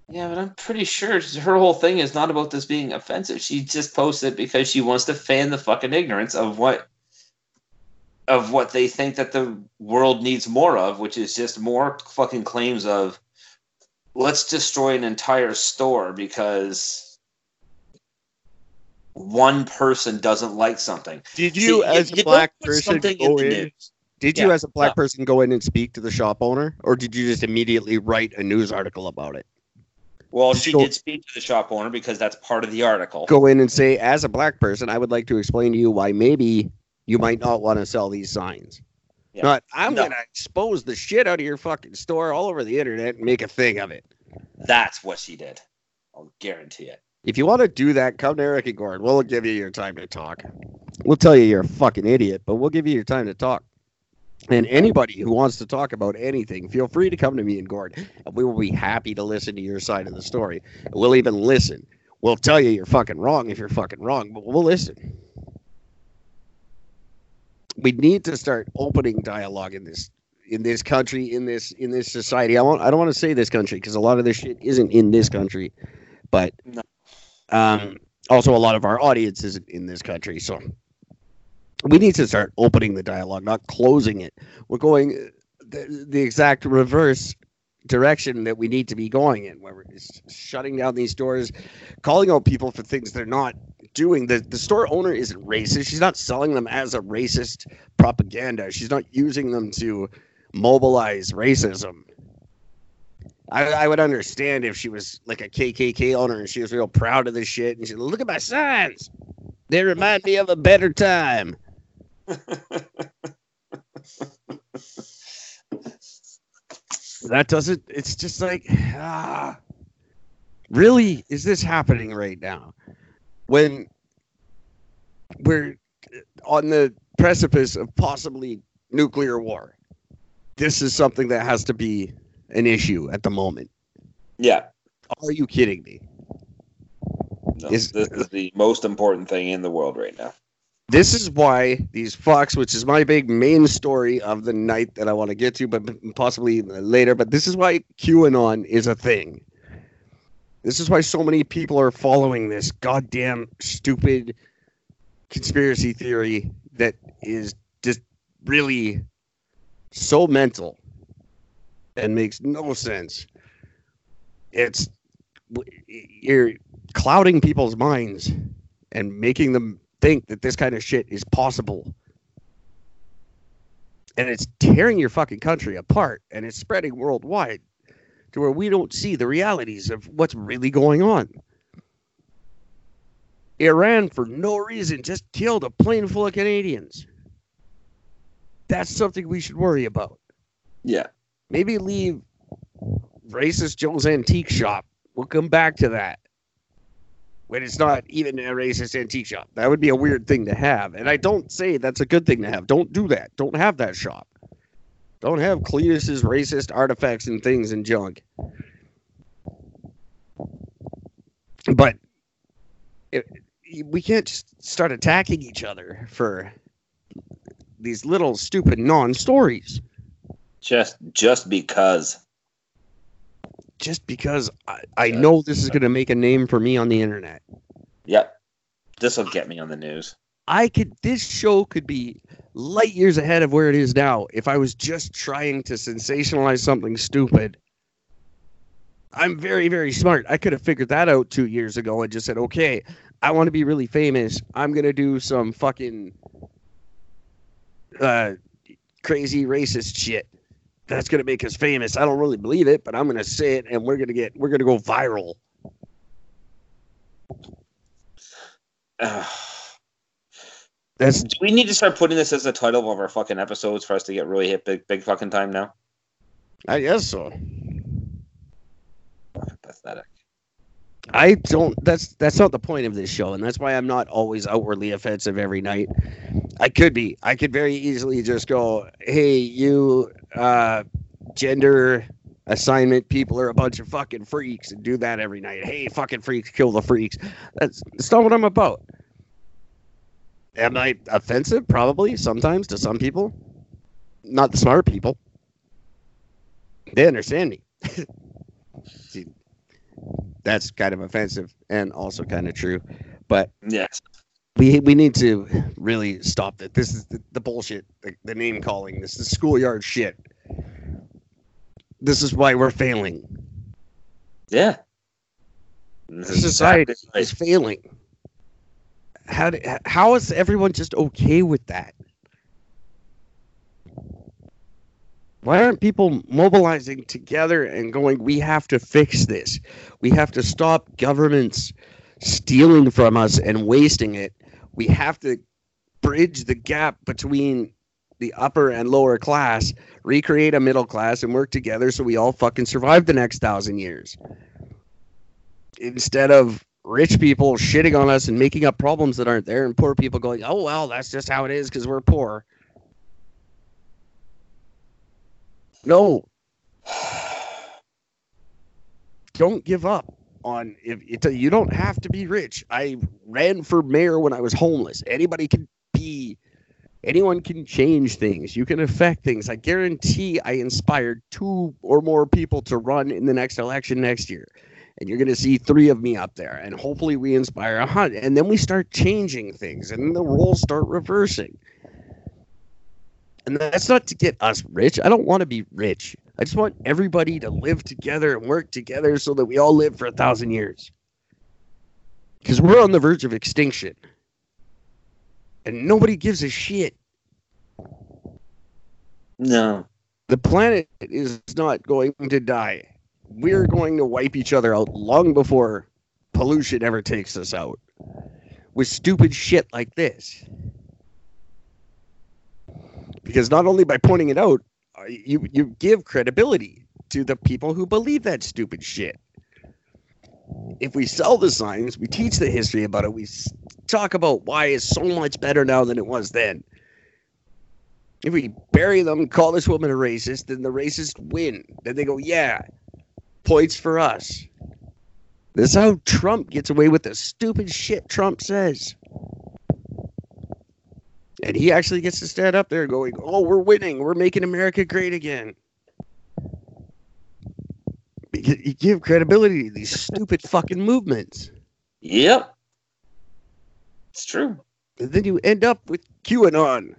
Yeah, but I'm pretty sure her whole thing is not about this being offensive. She just posted it because she wants to fan the fucking ignorance of what of what they think that the world needs more of, which is just more fucking claims of let's destroy an entire store because one person doesn't like something. Did See, you, as a black person, go the in? Did you, Yeah, as a black no. person, go in and speak to the shop owner, or did you just immediately write a news article about it? Well, she go- did speak to the shop owner because that's part of the article. Go in and say, as a black person, I would like to explain to you why maybe you might not want to sell these signs. Yeah. Not, I'm No. gonna expose the shit out of your fucking store all over the internet and make a thing of it. That's what she did. I'll guarantee it. If you want to do that, come to Eric and Gordon. We'll give you your time to talk. We'll tell you you're a fucking idiot, but we'll give you your time to talk. And anybody who wants to talk about anything, feel free to come to me and Gordon, and we will be happy to listen to your side of the story. We'll even listen. We'll tell you you're fucking wrong if you're fucking wrong, but we'll listen. We need to start opening dialogue in this in this country, in this in this society. I want I don't want to say this country because a lot of this shit isn't in this country, but um, also a lot of our audience isn't in this country. So we need to start opening the dialogue, not closing it. We're going the, the exact reverse direction that we need to be going in, where we're just shutting down these stores, calling out people for things they're not doing. The the store owner isn't racist. She's not selling them as a racist propaganda. She's not using them to mobilize racism. I, I would understand if she was like a KKK owner and she was real proud of this shit and she said, look at my signs. They remind me of a better time. That doesn't it's just like ah really is this happening right now when we're on the precipice of possibly nuclear war this is something that has to be an issue at the moment Yeah. are you kidding me No, Is- this is the most important thing in the world right now. This is why these fucks, which is my big main story of the night that I want to get to, but possibly later. But this is why QAnon is a thing. This is why so many people are following this goddamn stupid conspiracy theory that is just really so mental and makes no sense. It's you're clouding people's minds and making them think that this kind of shit is possible. And it's tearing your fucking country apart and it's spreading worldwide to where we don't see the realities of what's really going on. Iran, for no reason, just killed a plane full of Canadians. That's something we should worry about. Yeah. Maybe leave racist Joe's Antique Shop. We'll come back to that when it's not even a racist antique shop. That would be a weird thing to have. And I don't say that's a good thing to have. Don't do that. Don't have that shop. Don't have Cletus's racist artifacts and things and junk. But it, we can't just start attacking each other for these little stupid non-stories Just just because. Just because I, I know this is going to make a name for me on the internet. Yep. This will get me on the news. I could this show could be light years ahead of where it is now if I was just trying to sensationalize something stupid. I'm very very smart. I could have figured that out 2 years ago and just said, "Okay, I want to be really famous. I'm going to do some fucking uh crazy racist shit. That's going to make us famous. I don't really believe it, but I'm going to say it and we're going to get we're going to go viral." (sighs) That's Do we need to start putting this as the title of our fucking episodes for us to get really hit big big fucking time now? I guess so. Pathetic. I don't. That's that's not the point of this show, and that's why I'm not always outwardly offensive every night. I could be. I could very easily just go, "Hey, you, uh, gender assignment people are a bunch of fucking freaks," and do that every night. Hey, fucking freaks, kill the freaks. That's that's not what I'm about. Am I offensive? Probably sometimes to some people. Not the smart people. They understand me. (laughs) See, that's kind of offensive and also kind of true. But Yes. We we need to really stop that. This is the, the bullshit, the, the name calling. This is schoolyard shit. This is why we're failing. Yeah. This is Society exactly is failing. How do, how is everyone just okay with that? Why aren't people mobilizing together and going, we have to fix this? We have to stop governments stealing from us and wasting it. We have to bridge the gap between the upper and lower class, recreate a middle class, and work together so we all fucking survive the next thousand years. Instead of rich people shitting on us and making up problems that aren't there, and poor people going, oh, well, that's just how it is because we're poor. No. (sighs) Don't give up on if you don't have to be rich. I ran for mayor when I was homeless. Anybody can be Anyone can change things. You can affect things. I guarantee I inspired two or more people to run in the next election next year. And you're going to see three of me up there. And hopefully we inspire a hundred. And then we start changing things and the roles start reversing. And that's not to get us rich. I don't want to be rich. I just want everybody to live together and work together so that we all live for a thousand years. Because we're on the verge of extinction. And nobody gives a shit. No. The planet is not going to die. We're going to wipe each other out long before pollution ever takes us out. With stupid shit like this. Because not only by pointing it out, Uh, you you give credibility to the people who believe that stupid shit. If we sell the signs, we teach the history about it, we talk about why it's so much better now than it was then. If we bury them, call this woman a racist, then the racists win. Then they go, yeah, points for us. This is how Trump gets away with the stupid shit Trump says. And he actually gets to stand up there going, oh, we're winning. We're making America great again. Because You give credibility to these stupid (laughs) fucking movements. Yep. It's true. And then you end up with QAnon.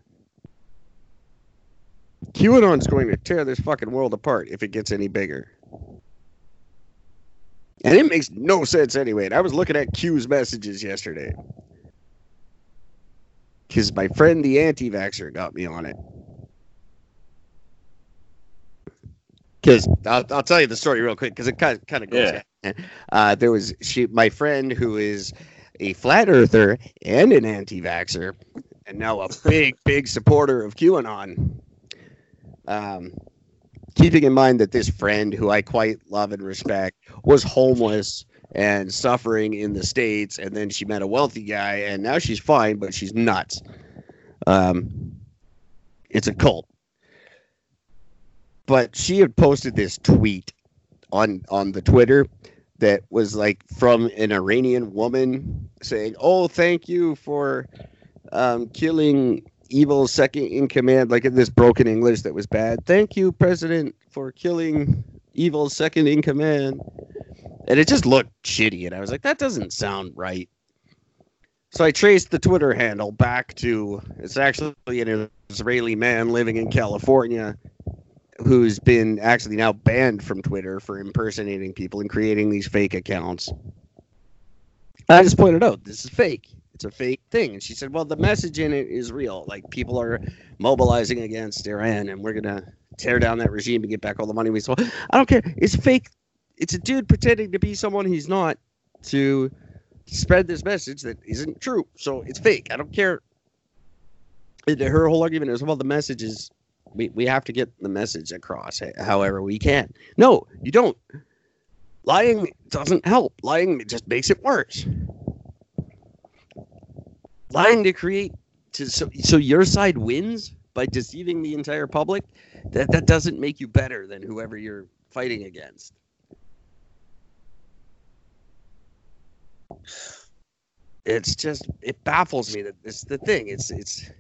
QAnon's going to tear this fucking world apart if it gets any bigger. And it makes no sense anyway. And I was looking at Q's messages yesterday. Because my friend the anti vaxxer got me on it. Because I'll, I'll tell you the story real quick because it kind of, kind of goes. Yeah. Uh, there was she, my friend who is a flat earther and an anti vaxxer, and now a big, big supporter of QAnon. Um, keeping in mind that this friend, who I quite love and respect, was homeless and suffering in the States, and then she met a wealthy guy, and now she's fine, but she's nuts. Um, it's a cult. But she had posted this tweet on on the Twitter that was like from an Iranian woman saying, "Oh, thank you for um, killing evil second in command," like in this broken English that was bad. Thank you, President, for killing evil second in command. And it just looked shitty, and I was like, "That doesn't sound right." So I traced the Twitter handle back to it's actually an Israeli man living in California who's been actually now banned from Twitter for impersonating people and creating these fake accounts. I just pointed out this is fake. It's a fake thing. And she said, Well, the message in it is real. Like people are mobilizing against Iran and we're gonna tear down that regime and get back all the money we stole. I don't care. It's fake. It's a dude pretending to be someone he's not to spread this message that isn't true. So it's fake. I don't care. Her whole argument is well, the message is we, we have to get the message across however we can. No, you don't. Lying doesn't help. Lying just makes it worse. Lying to create to so, so your side wins by deceiving the entire public, that that doesn't make you better than whoever you're fighting against. It's just it baffles me that it's the thing. It's it's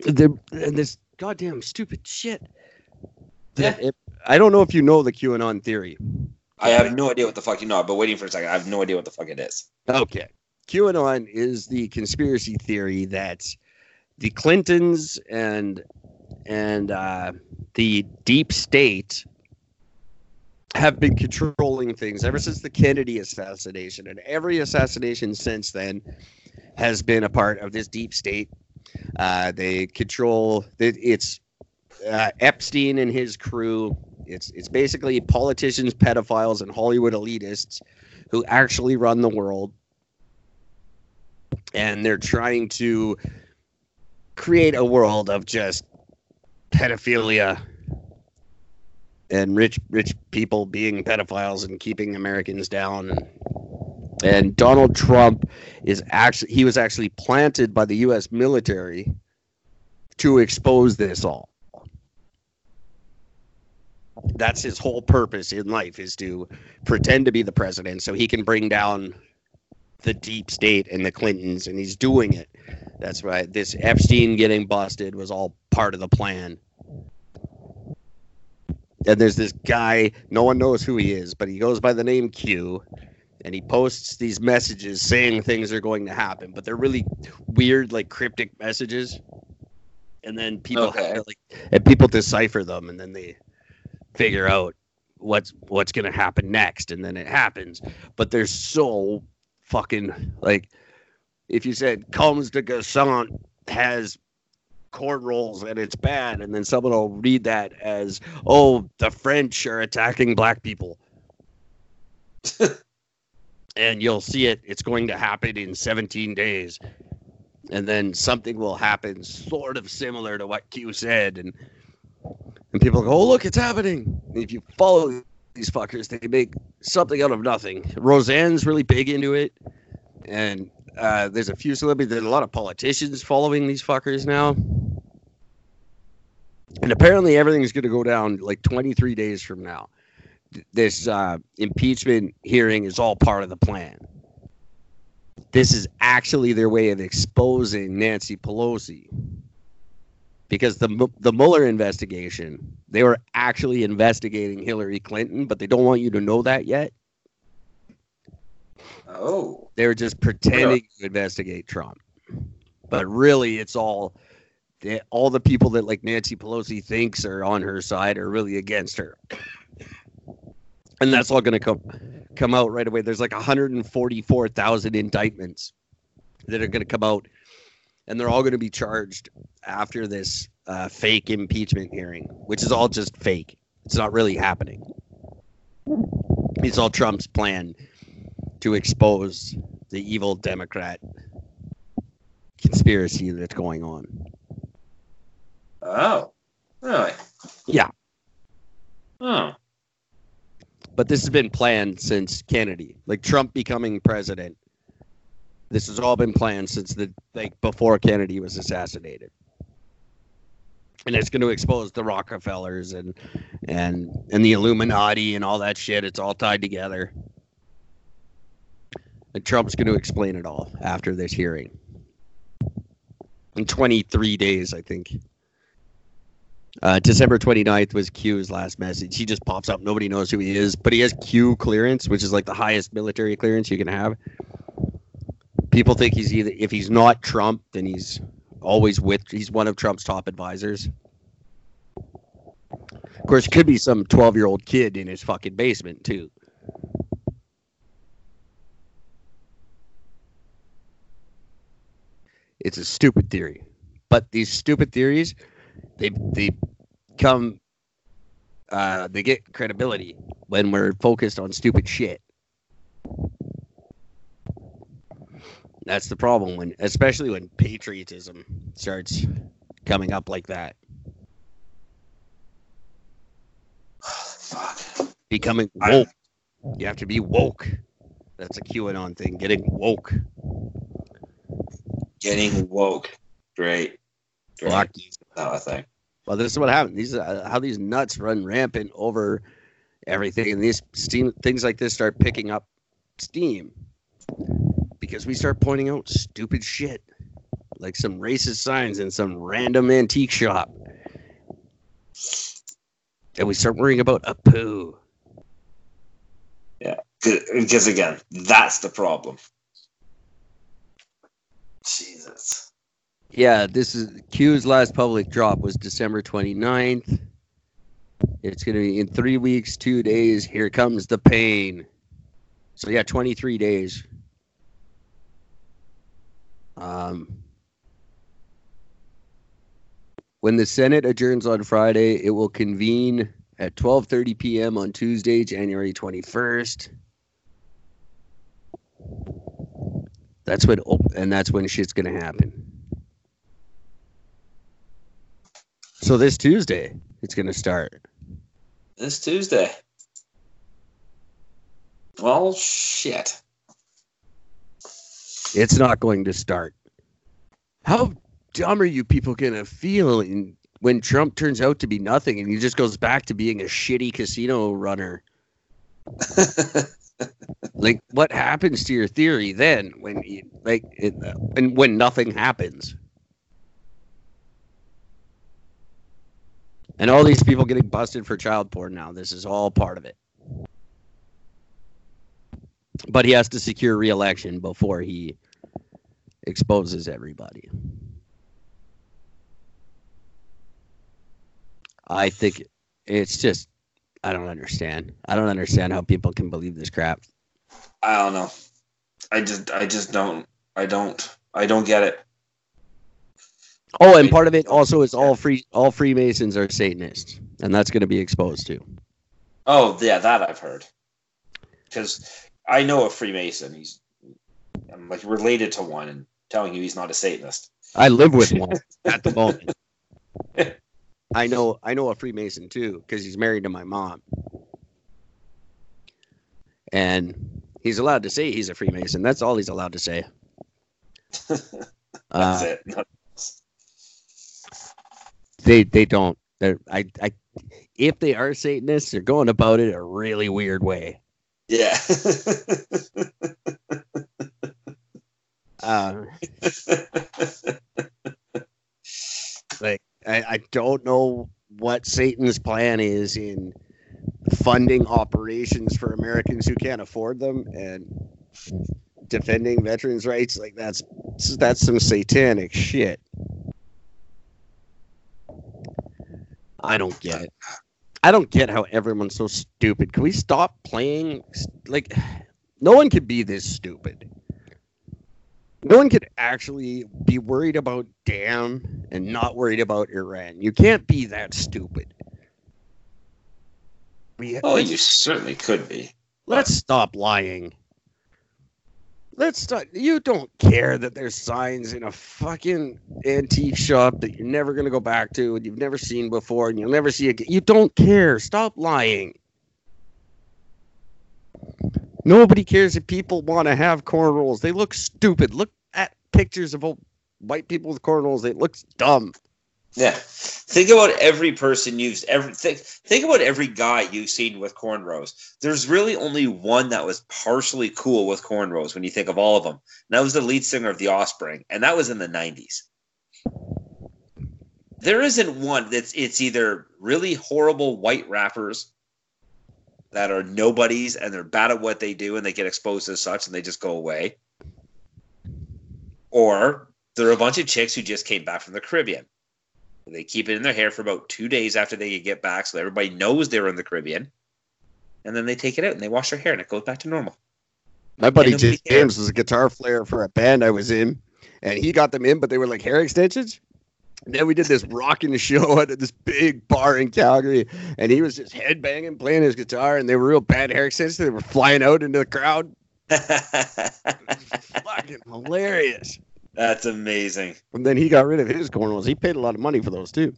the and this goddamn stupid shit. That it, I don't know if you know the QAnon theory. I have no idea what the fuck you know, but waiting for a second. I have no idea what the fuck it is. Okay. QAnon is the conspiracy theory that the Clintons and and uh, the deep state have been controlling things ever since the Kennedy assassination, and every assassination since then has been a part of this deep state. Uh, they control it, it's uh, Epstein and his crew. It's it's basically politicians, pedophiles, and Hollywood elitists who actually run the world and they're trying to create a world of just pedophilia and rich rich people being pedophiles and keeping Americans down and, and Donald Trump is actually he was actually planted by the US military to expose this all that's his whole purpose in life is to pretend to be the president so he can bring down the deep state and the Clintons, and he's doing it. That's right. This Epstein getting busted was all part of the plan. And there's this guy, no one knows who he is, but he goes by the name Q, and he posts these messages saying things are going to happen, but they're really weird, like cryptic messages. And then people Okay. have to, like, and people decipher them, and then they figure out what's what's going to happen next, and then it happens. But they're so fucking like, if you said Comme des Garçons has cornrows and it's bad, and then someone will read that as, oh, the French are attacking black people. (laughs) and you'll see it, it's going to happen in 17 days. And then something will happen sort of similar to what Q said. And and people go, oh, look, it's happening. And if you follow these fuckers, they make something out of nothing. Roseanne's really big into it. And uh, there's a few celebrities, there's a lot of politicians following these fuckers now. And apparently everything's going to go down like 23 days from now. This uh, impeachment hearing is all part of the plan. This is actually their way of exposing Nancy Pelosi. Because the the Mueller investigation, they were actually investigating Hillary Clinton, but they don't want you to know that yet. Oh. They were just pretending to investigate Trump, but really, it's all all the people that like Nancy Pelosi thinks are on her side are really against her, and that's all going to come come out right away. There's like 144,000 indictments that are going to come out, and they're all going to be charged after this uh, fake impeachment hearing, which is all just fake. It's not really happening. It's all Trump's plan to expose the evil Democrat conspiracy that's going on. Oh. Really? Yeah. Oh. But this has been planned since Kennedy, like Trump becoming president. This has all been planned since the like before Kennedy was assassinated. And it's going to expose the Rockefellers and and and the Illuminati and all that shit. It's all tied together. And Trump's going to explain it all after this hearing. In 23 days, I think. Uh, December 29th was Q's last message. He just pops up. Nobody knows who he is, but he has Q clearance, which is like the highest military clearance you can have. People think he's either, if he's not Trump, then he's always with, he's one of Trump's top advisors. Of course, could be some 12 year old kid in his fucking basement, too. It's a stupid theory. But these stupid theories, they they come uh they get credibility when we're focused on stupid shit. That's the problem when especially when patriotism starts coming up like that. Fuck. Becoming I- woke. You have to be woke. That's a QAnon thing, getting woke. Getting woke. Great. Great. Fuck Oh, I think. Well, this is what happened. These uh, how these nuts run rampant over everything, and these steam things like this start picking up steam because we start pointing out stupid shit, like some racist signs in some random antique shop, and we start worrying about Apu. Yeah, because again, that's the problem. Jesus. Yeah, this is Q's last public drop was December 29th. It's going to be in three weeks, two days. Here comes the pain. So, yeah, 23 days. Um, when the Senate adjourns on Friday, it will convene at 12:30 p.m. on Tuesday, January 21st. That's when, and that's when shit's gonna happen. So this Tuesday, it's gonna start. This Tuesday. Well, shit. It's not going to start. How dumb are you people gonna feel in, when Trump turns out to be nothing and he just goes back to being a shitty casino runner? (laughs) like, what happens to your theory then when you like it, and when nothing happens? And all these people getting busted for child porn now. This is all part of it. But he has to secure re-election before he exposes everybody. I think it's just I don't understand. I don't understand how people can believe this crap. I don't know. I just I just don't I don't I don't get it. Oh, and part of it also is all free all Freemasons are Satanists, and that's going to be exposed too. Oh yeah, that I've heard. Because I know a Freemason. He's I'm like related to one, and telling you he's not a Satanist. I live with one (laughs) at the moment. I know I know a Freemason too because he's married to my mom, and he's allowed to say he's a Freemason. That's all he's allowed to say. (laughs) That's Uh, it. They they don't. They're, I I if they are Satanists, they're going about it a really weird way. Yeah. Uh, like I, I don't know what Satan's plan is in funding operations for Americans who can't afford them and defending veterans' rights. Like that's that's some satanic shit. I don't get it. I don't get how everyone's so stupid. Can we stop playing? Like, no one could be this stupid. No one could actually be worried about damn and not worried about Iran. You can't be that stupid. We, oh, you certainly could be. let's stop lying. Let's stop. You don't care that there's signs in a fucking antique shop that you're never gonna go back to and you've never seen before and you'll never see again. You don't care. Stop lying. Nobody cares if people want to have cornrows. They look stupid. Look at pictures of old white people with cornrows. It looks dumb. Yeah. Think about every person you've ever think, think about every guy you've seen with cornrows. There's really only one that was partially cool with cornrows when you think of all of them. And that was the lead singer of The Offspring, and that was in the 90s. There isn't one that's it's either really horrible white rappers that are nobodies and they're bad at what they do and they get exposed as such and they just go away. Or there are a bunch of chicks who just came back from the Caribbean. They keep it in their hair for about two days after they get back, so everybody knows they're in the Caribbean. And then they take it out and they wash their hair, and it goes back to normal. My buddy James was a guitar player for a band I was in, and he got them in, but they were like hair extensions. And then we did this rocking show at this big bar in Calgary, and he was just headbanging, playing his guitar, and they were real bad hair extensions. They were flying out into the crowd. (laughs) Fucking hilarious. That's amazing. And then he got rid of his cornrows. He paid a lot of money for those too.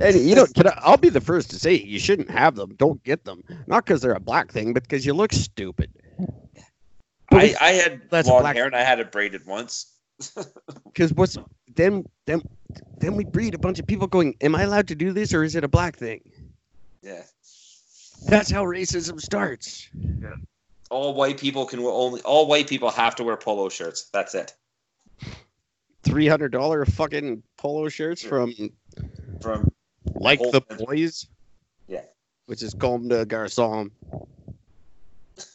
And you know, can I, I'll be the first to say you shouldn't have them. Don't get them. Not because they're a black thing, but because you look stupid. But I, I had That's long hair and I had it braided once. (laughs) Because what's then then then we breed a bunch of people going, Am I allowed to do this or is it a black thing? Yeah. That's how racism starts. Yeah. All white people can only all white people have to wear polo shirts. That's it. Three hundred dollar fucking polo shirts from From like the country. boys. Yeah. Which is Comme des Garçons. (laughs)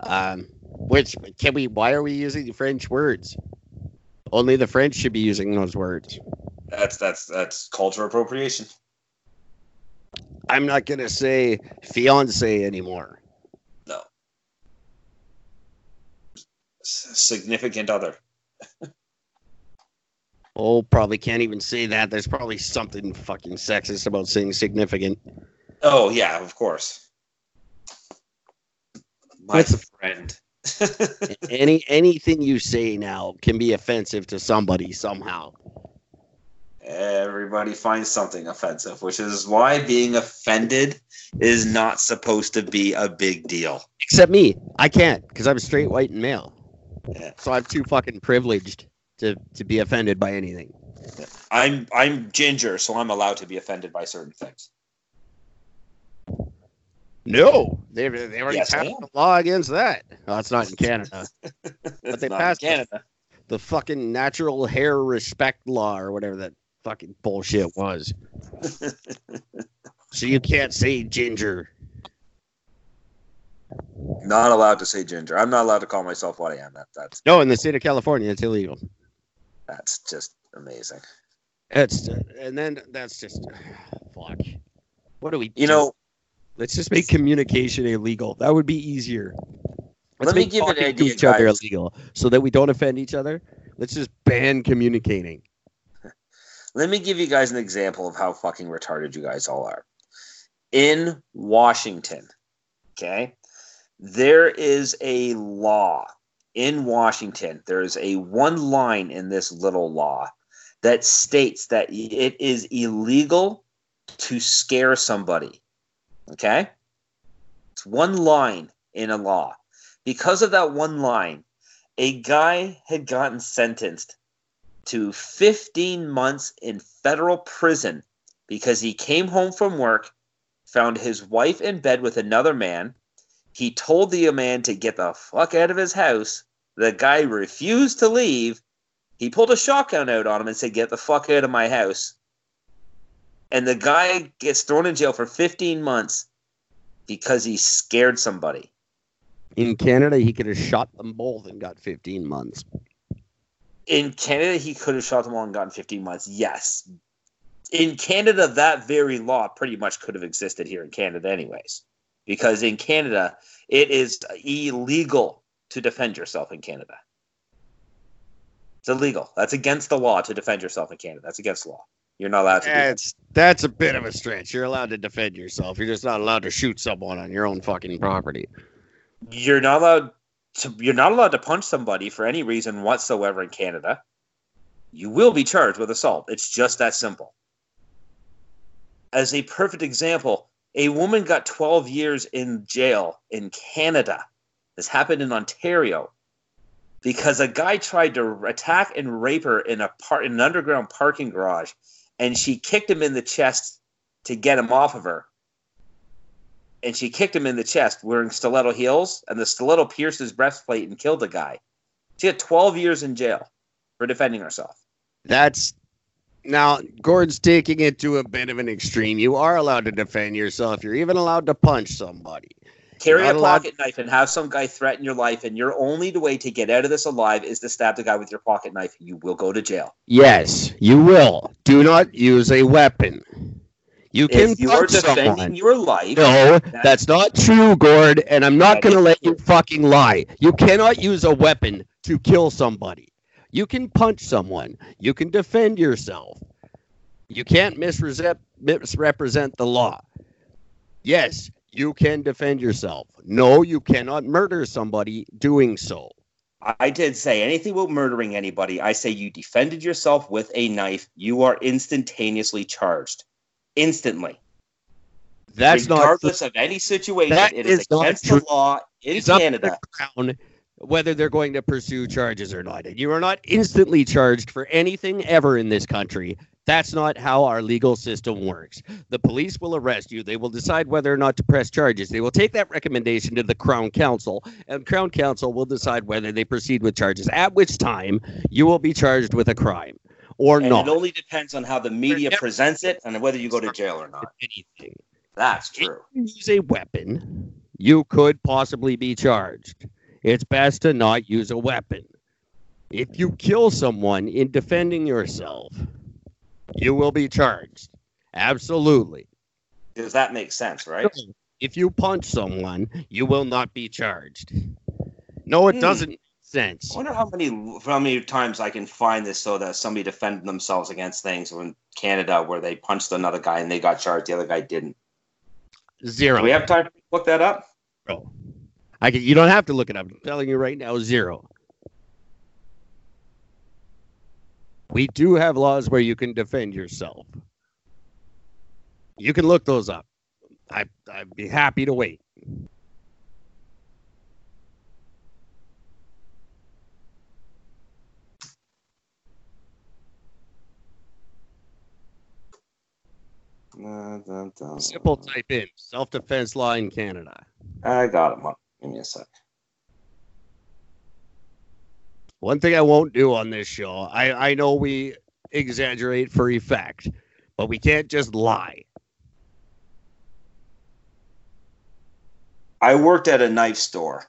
um which can we why are we using French words? Only the French should be using those words. that's that's that's culture appropriation. I'm not gonna say fiance anymore. No. S- significant other. (laughs) Oh, probably can't even say that. There's probably something fucking sexist about saying significant. Oh yeah, of course. My That's a- friend. (laughs) Any anything you say now can be offensive to somebody somehow. Everybody finds something offensive, which is why being offended is not supposed to be a big deal. Except me. I can't because I'm a straight white and male. Yeah. So I'm too fucking privileged to, to be offended by anything. I'm I'm ginger, so I'm allowed to be offended by certain things. No, they they already Yes, passed am. a law against that. Oh, it's not in (laughs) Canada. but they not passed it. Canada. the fucking natural hair respect law or whatever that fucking bullshit was. (laughs) so you can't say ginger. Not allowed to say ginger. I'm not allowed to call myself what I am. That that's No, in the state of California, it's illegal. That's just amazing. It's and then that's just (sighs) fuck. What do we? You do? know, let's just make communication illegal. That would be easier. Let's Let me give an idea, to each other illegal, so that we don't offend each other. Let's just ban communicating. (laughs) let me give you guys an example of how fucking retarded you guys all are. In Washington, okay, there is a law in Washington. There is a one line in this little law that states that it is illegal to scare somebody. Okay? It's one line in a law. Because of that one line, a guy had gotten sentenced to 15 months in federal prison because he came home from work, found his wife in bed with another man. He told the man to get the fuck out of his house. The guy refused to leave. He pulled a shotgun out on him and said, Get the fuck out of my house. And the guy gets thrown in jail for 15 months because he scared somebody. In Canada, he could have shot them both and got 15 months. in Canada, he could have shot them all and gotten 15 months. Yes. In Canada, that very law pretty much could have existed here in Canada, anyways. Because in Canada, it is illegal to defend yourself in Canada. It's illegal. That's against the law to defend yourself in Canada. That's against the law. You're not allowed to. That's that's a bit of a stretch. You're allowed to defend yourself. You're just not allowed to shoot someone on your own fucking property. You're not allowed to. You're not allowed to punch somebody for any reason whatsoever in Canada. You will be charged with assault. It's just that simple. As a perfect example, a woman got 12 years in jail in Canada. This happened in Ontario because a guy tried to attack and rape her in a par- in an underground parking garage, and she kicked him in the chest to get him off of her and she kicked him in the chest wearing stiletto heels, and the stiletto pierced his breastplate and killed the guy. She had 12 years in jail for defending herself. That's now Gord's taking it to a bit of an extreme. You are allowed to defend yourself. You're even allowed to punch somebody. Carry a pocket knife and have some guy threaten your life, and your only way to get out of this alive is to stab the guy with your pocket knife. You will go to jail. Yes, you will. Do not use a weapon. You can If you are defending someone. your life, No, that's not true, Gord, and I'm not going to let you fucking lie. You cannot use a weapon to kill somebody. You can punch someone. You can defend yourself. You can't misrepresent, the law. Yes, you can defend yourself. No, you cannot murder somebody doing so. I did say anything about murdering anybody. I say you defended yourself with a knife. You are instantaneously charged. Instantly. That's not regardless of any situation. That it is, is against the law in It's up to Canada. the crown whether they're going to pursue charges or not. And you are not instantly charged for anything ever in this country. That's not how our legal system works. The police will arrest you. They will decide whether or not to press charges. They will take that recommendation to the Crown Counsel, and Crown Counsel will decide whether they proceed with charges, at which time you will be charged with a crime or And not. it only depends on how the media presents it and whether you go to jail or not. Anything. That's true. you use a weapon, you could possibly be charged. It's best to not use a weapon. If you kill someone in defending yourself, you will be charged. Absolutely. Does that make sense, right? If you punch someone, you will not be charged. No, it Hmm. doesn't make sense. I wonder how many how many times I can find this so that somebody defended themselves against things in Canada where they punched another guy and they got charged, the other guy didn't. Do Zero. we have time to look that up? Zero. I can, you don't have to look it up. I'm telling you right now, zero. We do have laws where you can defend yourself. You can look those up. I, I'd be happy to wait. Simple type in self defense law in Canada. I got him. Give me a sec. One thing I won't do on this show, I, I know we exaggerate for effect, but we can't just lie. I worked at a knife store,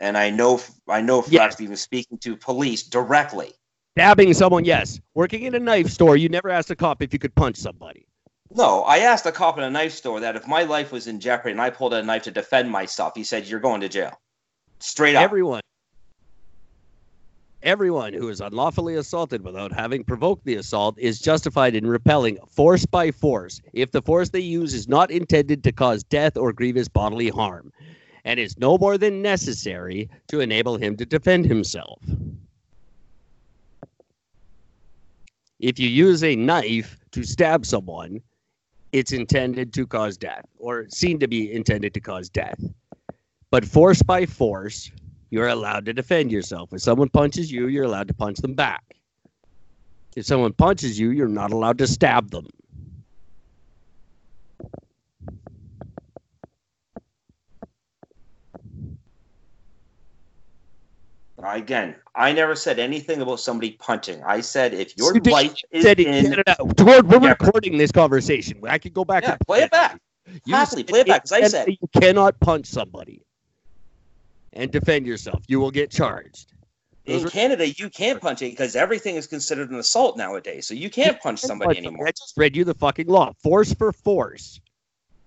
and I know I know for Yeah. fact even speaking to police directly. Stabbing someone, yes. Working in a knife store, you never asked a cop if you could punch somebody. No, I asked a cop in a knife store that if my life was in jeopardy and I pulled a knife to defend myself, he said, "You're going to jail." Straight up. Everyone, everyone who is unlawfully assaulted without having provoked the assault is justified in repelling force by force if the force they use is not intended to cause death or grievous bodily harm, and is no more than necessary to enable him to defend himself. If you use a knife to stab someone, it's intended to cause death, or seen to be intended to cause death. But force by force, you're allowed to defend yourself. If someone punches you, you're allowed to punch them back. If someone punches you, you're not allowed to stab them. Again, I never said anything about somebody punching. I said if your You did- life is Said in Canada, Gord, we're Yeah. recording this conversation. I could go back yeah, and play it back. You Happily, play it back, 'cause I said- you cannot punch somebody and defend yourself. You will get charged. Those In Canada, you can't punch it because everything is considered an assault nowadays. So you can't punch somebody anymore. I just read you the fucking law. Force for force.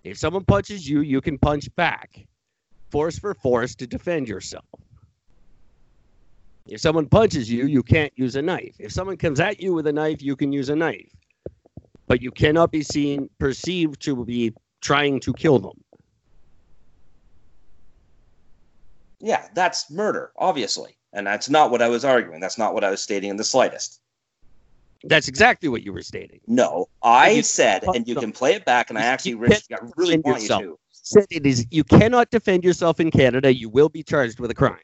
If someone punches you, you can punch back. Force for force to defend yourself. If someone punches you, you can't use a knife. If someone comes at you with a knife, you can use a knife. But you cannot be seen, perceived to be trying to kill them. Yeah, that's murder, obviously. And that's not what I was arguing. That's not what I was stating in the slightest. That's exactly what you were stating. No, I said, and you can play it back, and I actually I really want yourself. you to. Said it is you cannot defend yourself in Canada. You will be charged with a crime.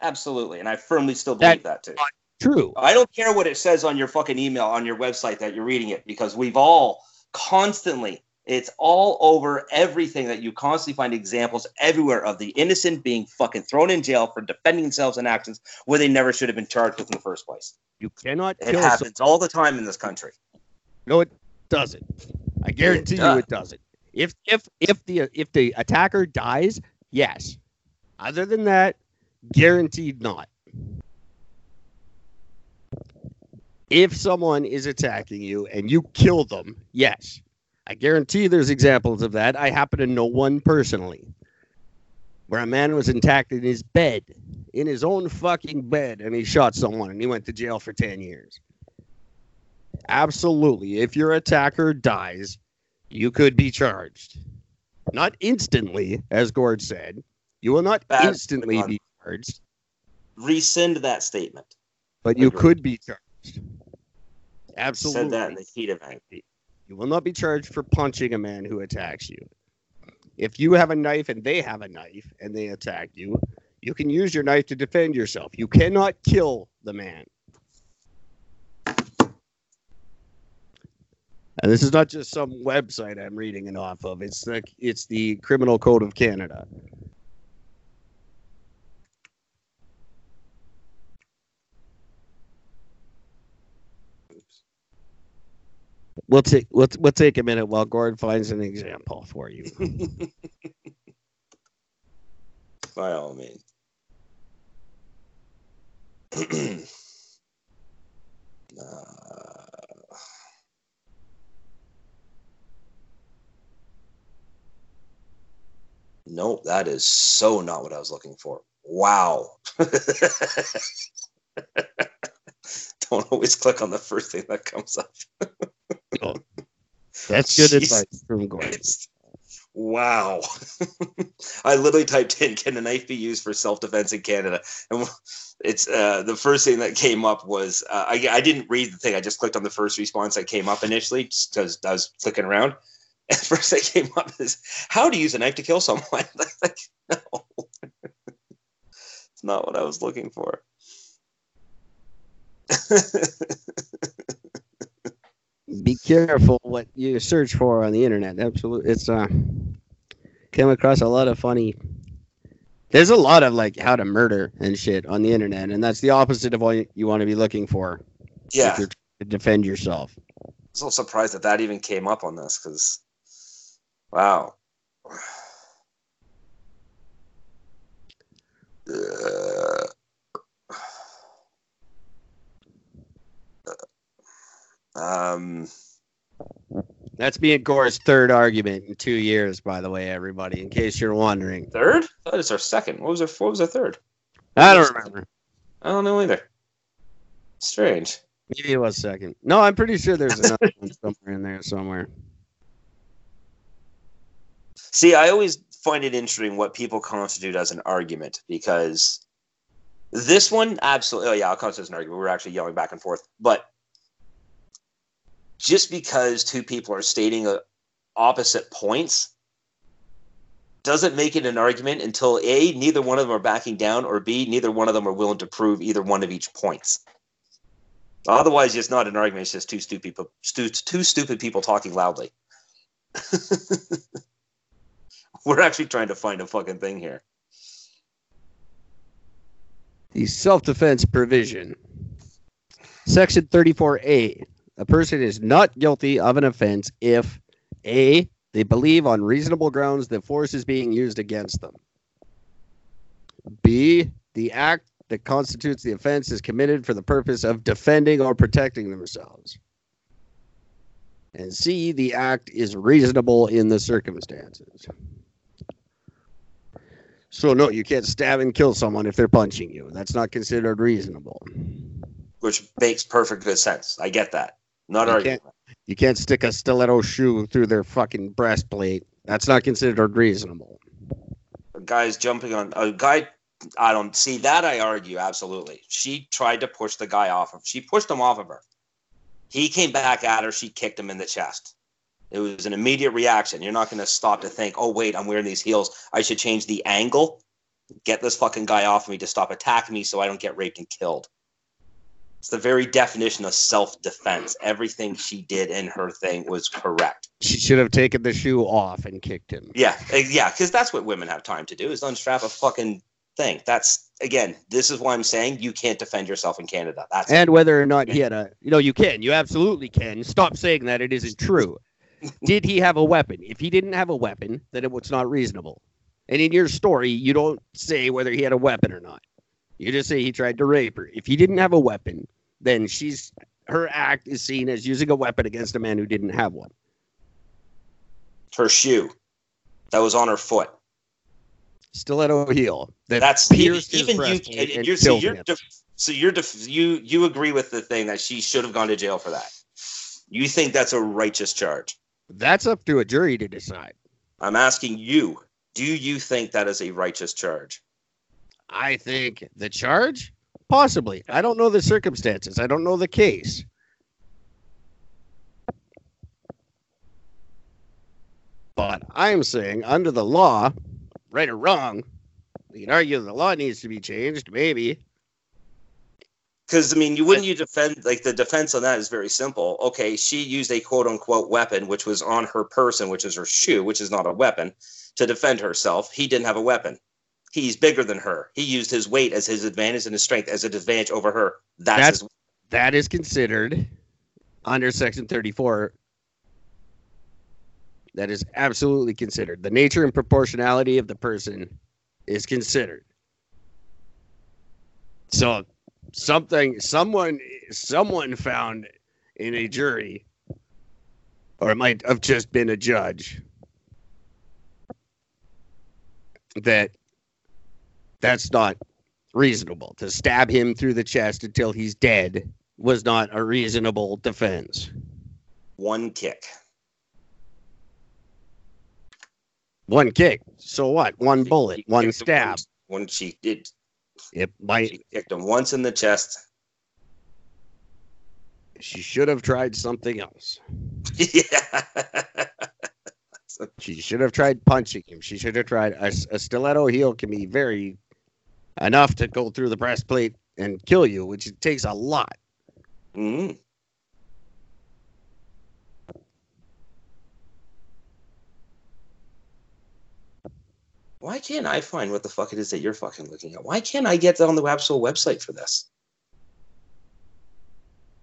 Absolutely. And I firmly still believe that, too. True. I don't care what it says on your fucking email on your website that you're reading it because we've all constantly it's all over everything that you constantly find examples everywhere of the innocent being fucking thrown in jail for defending themselves in actions where they never should have been charged with in the first place. You cannot It happens all the time in this country. No, it doesn't. I guarantee you does. it doesn't. If if if the if the attacker dies, yes. Other than that, guaranteed not. If someone is attacking you and you kill them, yes. I guarantee there's examples of that. I happen to know one personally. Where a man was attacked in his bed, in his own fucking bed, and he shot someone and he went to jail for 10 years. Absolutely. If your attacker dies, you could be charged. Not instantly, as Gord said. You will not instantly be charged, Rescind that statement. but you could be charged. Absolutely. Said that in the heat of anger. You will not be charged for punching a man who attacks you. If you have a knife and they have a knife and they attack you, you can use your knife to defend yourself. You cannot kill the man. And this is not just some website I'm reading it off of. It's the it's the Criminal Code of Canada. We'll take we'll, we'll take a minute while Gord finds an example for you. (laughs) By all means. (clears throat) Uh, nope, that is so not what I was looking for. Wow. (laughs) Don't always click on the first thing that comes up. (laughs) That's good Jeez. advice from Gord. It's, wow. (laughs) I literally typed in can a knife be used for self-defense in Canada? And it's uh, the first thing that came up was uh, I, I didn't read the thing. I just clicked on the first response that came up initially just because I was clicking around. (laughs) And first thing came up is how to use a knife to kill someone. (laughs) like, no. it's not what I was looking for. Be careful what you search for on the internet. Absolutely, it's uh, came across a lot of funny. There's a lot of like how to murder and shit on the internet, and that's the opposite of what you want to be looking for. Yeah. if you're trying to defend yourself. I'm so surprised that that even came up on this because, wow. (sighs) Uh, um, That's me and Gord's third argument in two years, by the way, everybody. In case you're wondering, third? That is our second. What was our? What was our third? I don't remember. I don't know either. Strange. Maybe it was second. No, I'm pretty sure there's another (laughs) one somewhere in there somewhere. See, I always find it interesting what people constitute as an argument because this one absolutely. Oh yeah, I'll constitute as an argument. We're actually yelling back and forth, but just because two people are stating a, opposite points doesn't make it an argument until a neither one of them are backing down, or b neither one of them are willing to prove either one of each points. Otherwise, it's not an argument. It's just two stupid people, stu- two stupid people talking loudly. (laughs) We're actually trying to find a fucking thing here. The self defense provision. Section 34A. A person is not guilty of an offense if A. They believe on reasonable grounds that force is being used against them. B. The act that constitutes the offense is committed for the purpose of defending or protecting themselves. And C. The act is reasonable in the circumstances. So, no, you can't stab and kill someone if they're punching you. That's not considered reasonable. which makes perfect good sense. I get that. Not You arguing. You can't stick a stiletto shoe through their fucking breastplate. That's not considered reasonable. A guy's jumping on a guy. I don't see that. I argue absolutely. She tried to push the guy off of. She pushed him off of her. He came back at her. She kicked him in the chest. It was an immediate reaction. You're not going to stop to think, oh wait, I'm wearing these heels. I should change the angle. Get this fucking guy off of me to stop attacking me so I don't get raped and killed. It's the very definition of self-defense. Everything she did in her thing was correct. She should have taken the shoe off and kicked him. Yeah, eh, yeah, because that's what women have time to do is unstrap a fucking thing. That's again, this is why I'm saying you can't defend yourself in Canada. That's And whether or not he had a, you know, you can, you absolutely can. Stop saying that it isn't true. (laughs) Did he have a weapon? If he didn't have a weapon, then it was not reasonable. And in your story, you don't say whether he had a weapon or not. You just say he tried to rape her. If he didn't have a weapon, then she's her act is seen as using a weapon against a man who didn't have one. her shoe that was on her foot. Stiletto heel that That's even, pierced even you. And and you're, so you're def, so you're def, you you agree with the thing that she should have gone to jail for that. You think that's a righteous charge? That's up to a jury to decide. I'm asking you. Do you think that is a righteous charge? I think the charge, possibly. I don't know the circumstances. I don't know the case. But I'm saying, under the law, right or wrong, we can argue the law needs to be changed, maybe. Because I mean, you wouldn't you defend like the defense on that is very simple. Okay, she used a quote unquote weapon, which was on her person, which is her shoe, which is not a weapon, to defend herself. He didn't have a weapon. He's bigger than her. He used his weight as his advantage and his strength as an advantage over her. That's, That's- his, That is considered under Section 34. That is absolutely considered. The nature and proportionality of the person is considered. So something someone someone found in a jury or it might have just been a judge that that's not reasonable. To stab him through the chest until he's dead was not a reasonable defense. One kick. one kick. So what? One She- bullet. She one stab. When she did, it might she kicked him once in the chest. she should have tried something else. (laughs) Yeah. (laughs) She should have tried punching him. She should have tried a, a stiletto heel can be very enough to go through the breastplate and kill you, which it takes a lot. Mm-hmm. Why can't I find what the fuck it is that you're fucking looking at? Why can't I get on the actual website for this?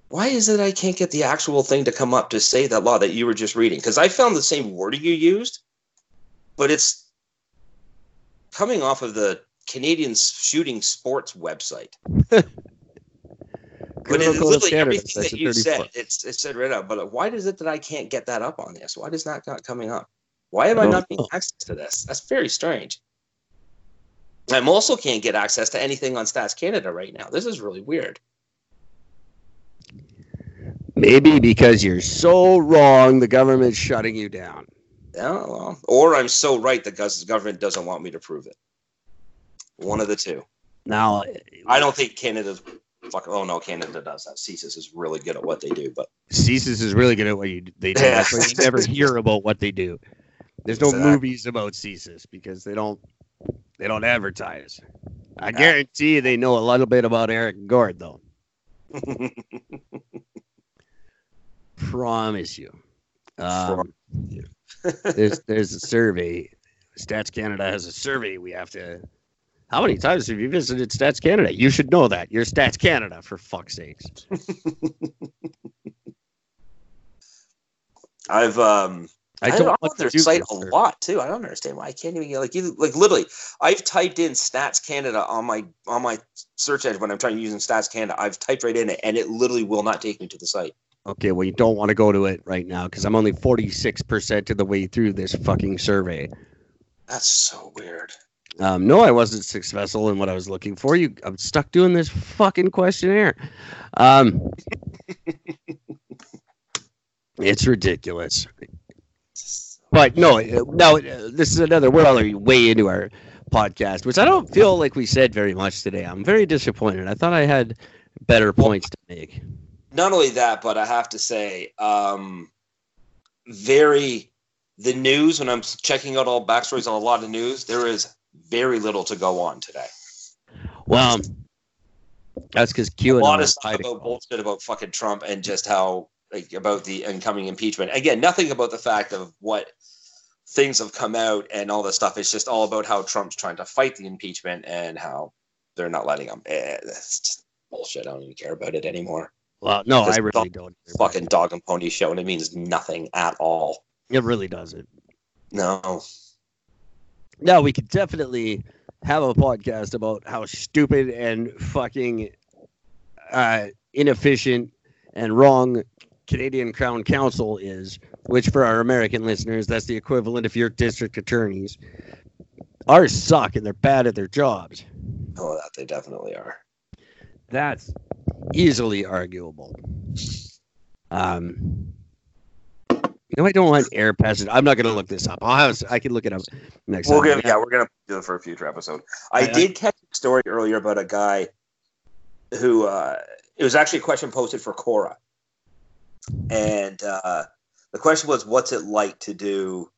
Why is it I can't get the actual thing to come up to say that law that you were just reading? Because I found the same wording you used, but it's coming off of the Canadian Shooting Sports website. (laughs) but it Criminal is Code of literally Canada, everything that you 34. said. It's it said right up. But why is it that I can't get that up on this? Why does that not coming up? Why am I don't being know. access to this? That's very strange. I am also can't get access to anything on Stats Canada right now. This is really weird. Maybe because you're so wrong, the government's shutting you down. Yeah, well, or I'm so right that the government doesn't want me to prove it. One of the two. Now, I don't think Canada. Fuck. Oh no, Canada does that. CSIS is really good at what they do, but CSIS is really good at what you, they do. You never (laughs) hear about what they do. There's no Exactly. movies about CSIS because they don't they don't advertise. I guarantee you they know a little bit about Eric Gord though. (laughs) Promise you. Um, there's (laughs) there's a survey. Stats Canada has a survey. We have to. How many times have you visited Stats Canada? You should know that. You're Stats Canada for fuck's sakes. (laughs) I've um I don't want on their site a lot too. I don't understand why I can't even get like you like literally. I've typed in Stats Canada on my on my search engine when I'm trying to using Stats Canada. I've typed right in it, and it literally will not take me to the site. Okay, well, you don't want to go to it right now because I'm only 46% of the way through this fucking survey. That's so weird. Um, no, I wasn't successful in what I was looking for. You, I'm stuck doing this fucking questionnaire. Um, (laughs) it's ridiculous. But no, uh, now uh, this is another. We're already way into our podcast, which I don't feel like we said very much today. I'm very disappointed. I thought I had better points to make. Not only that, but I have to say, um, very the news when I'm checking out all backstories on a lot of news, there is very little to go on today. Well, that's because a QAnon lot of stuff about bullshit about fucking Trump and just how like about the incoming impeachment. Again, nothing about the fact of what things have come out and all this stuff. It's just all about how Trump's trying to fight the impeachment and how they're not letting him. Eh, that's just bullshit. I don't even care about it anymore. Well, no, This I really don't. Fucking dog and pony show, and it means nothing at all. It really doesn't. No. No, we could definitely have a podcast about how stupid and fucking uh, inefficient and wrong Canadian Crown Counsel is, which for our American listeners, that's the equivalent of your district attorneys. Ours suck and they're bad at their jobs. Oh, that they definitely are. That's easily arguable. Um, no, I don't want air passage. I'm not going to look this up. I'll have, I can look it up next We'll time. give, yeah, we're gonna do it for a future episode. I, I- I- did catch a story earlier about a guy who uh, it was actually a question posted for Quora, and uh, the question was, "What's it like to do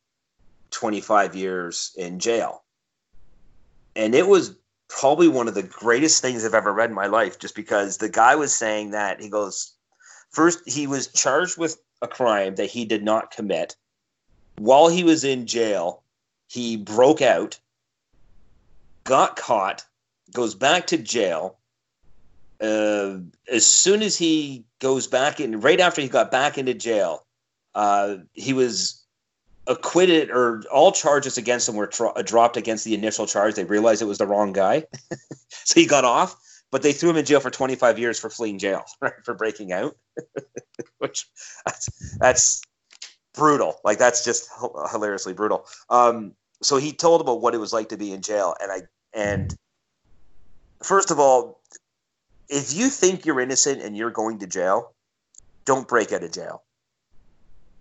25 years in jail?" And it was probably one of the greatest things I've ever read in my life, just because the guy was saying that he goes, first he was charged with a crime that he did not commit. While he was in jail, he broke out, got caught, goes back to jail. Uh, as soon as he goes back in, right after he got back into jail, uh, he was acquitted, or all charges against him were tro- dropped against the initial charge. They realized it was the wrong guy, (laughs) so he got off. But they threw him in jail for 25 years for fleeing jail, (laughs) right, for breaking out, (laughs) which that's, that's brutal. Like that's just hilariously brutal. Um, so he told about what it was like to be in jail, and I and first of all, if you think you're innocent and you're going to jail, don't break out of jail.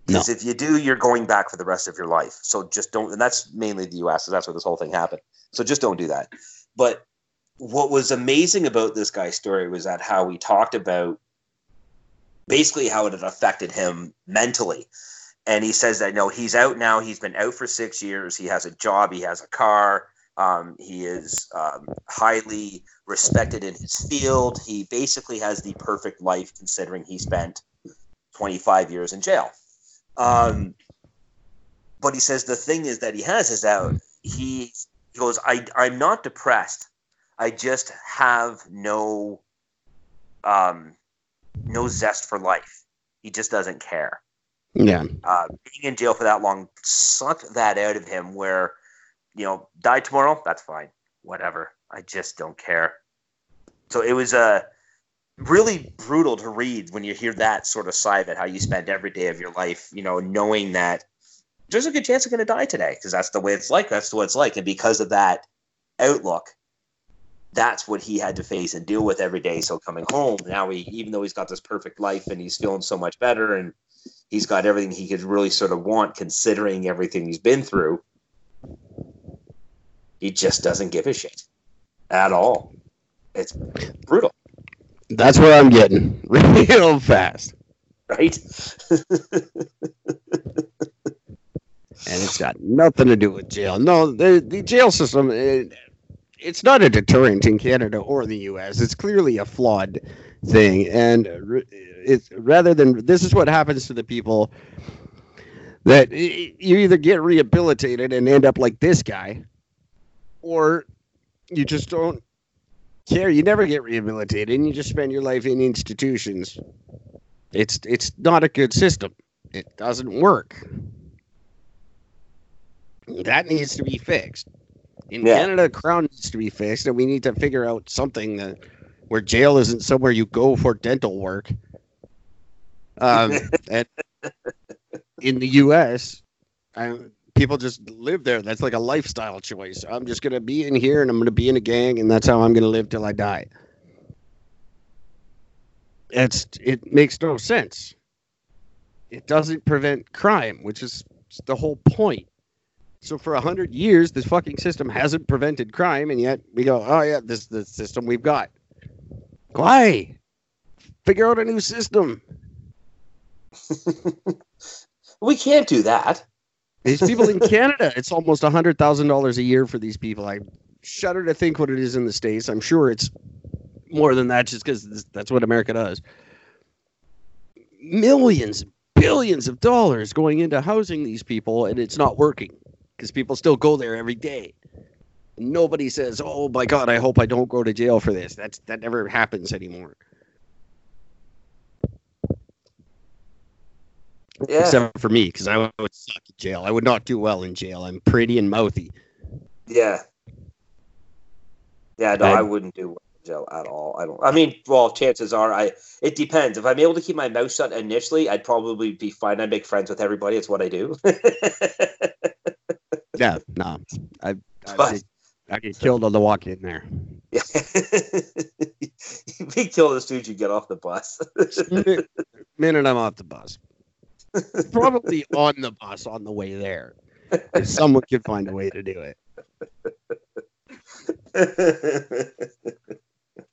Because if you do, you're going back for the rest of your life. So just don't. And that's mainly the U.S. So that's where this whole thing happened. So just don't do that. But what was amazing about this guy's story was that how he talked about basically how it had affected him mentally. And he says that no, he's out now. He's been out for six years. He has a job. He has a car. Um, he is um, highly respected in his field. He basically has the perfect life considering he spent 25 years in jail. Um, but he says the thing is that he has is that he He goes, I, I'm not depressed. I just have no, um, no zest for life. He just doesn't care. Yeah. Uh, being in jail for that long sucked that out of him. Where, you know, die tomorrow, that's fine, whatever. I just don't care. So it was uh, really brutal to read when you hear that sort of side of it, how you spend every day of your life, you know, knowing that there's a good chance you're going to die today because that's the way it's like. That's what it's like. And because of that outlook, that's what he had to face and deal with every day. So coming home now, he even though he's got this perfect life and he's feeling so much better and he's got everything he could really sort of want, considering everything he's been through, he just doesn't give a shit at all. It's brutal, That's where I'm getting (laughs) real fast. right? (laughs) and it's got nothing to do with jail. No, the the jail system, it, it's not a deterrent in Canada or the U.S. It's clearly a flawed thing, and it's rather than this is what happens to the people that you either get rehabilitated and end up like this guy, or you just don't care. You never get rehabilitated, and you just spend your life in institutions. It's it's not a good system. It doesn't work. That needs to be fixed. In Yeah. Canada, Crown needs to be fixed, and we need to figure out something that where jail isn't somewhere you go for dental work. Um, (laughs) and in the U.S., I, people just live there. That's like a lifestyle choice. I'm just gonna be in here, and I'm gonna be in a gang, and that's how I'm gonna live till I die. It's it makes no sense. It doesn't prevent crime, which is the whole point. So for a hundred years, this fucking system hasn't prevented crime, and yet we go, "Oh yeah, this is the system we've got." Why? Figure out a new system. (laughs) we can't do that. These people in (laughs) Canada, it's almost a hundred thousand dollars a year for these people. I shudder to think what it is in the states. I'm sure it's more than that, just because that's what America does. Millions, billions of dollars going into housing these people, and it's not working because people still go there every day. Nobody says, "Oh my God, I hope I don't go to jail for this." That's that never happens anymore. Yeah. Except for me, because I would suck in jail. I would not do well in jail. I'm pretty and mouthy. Yeah. Yeah, no, I- I, wouldn't do well in jail at all. I don't. I mean, well, chances are, I. It depends. If I'm able to keep my mouth shut initially, I'd probably be fine. I make friends with everybody. It's what I do. (laughs) Yeah, no, I I, But- get, I get killed on the walk in there. (laughs) Be killed as soon as you get off the bus. minute, minute I'm off the bus, (laughs) probably on the bus on the way there. If someone could find a way to do it.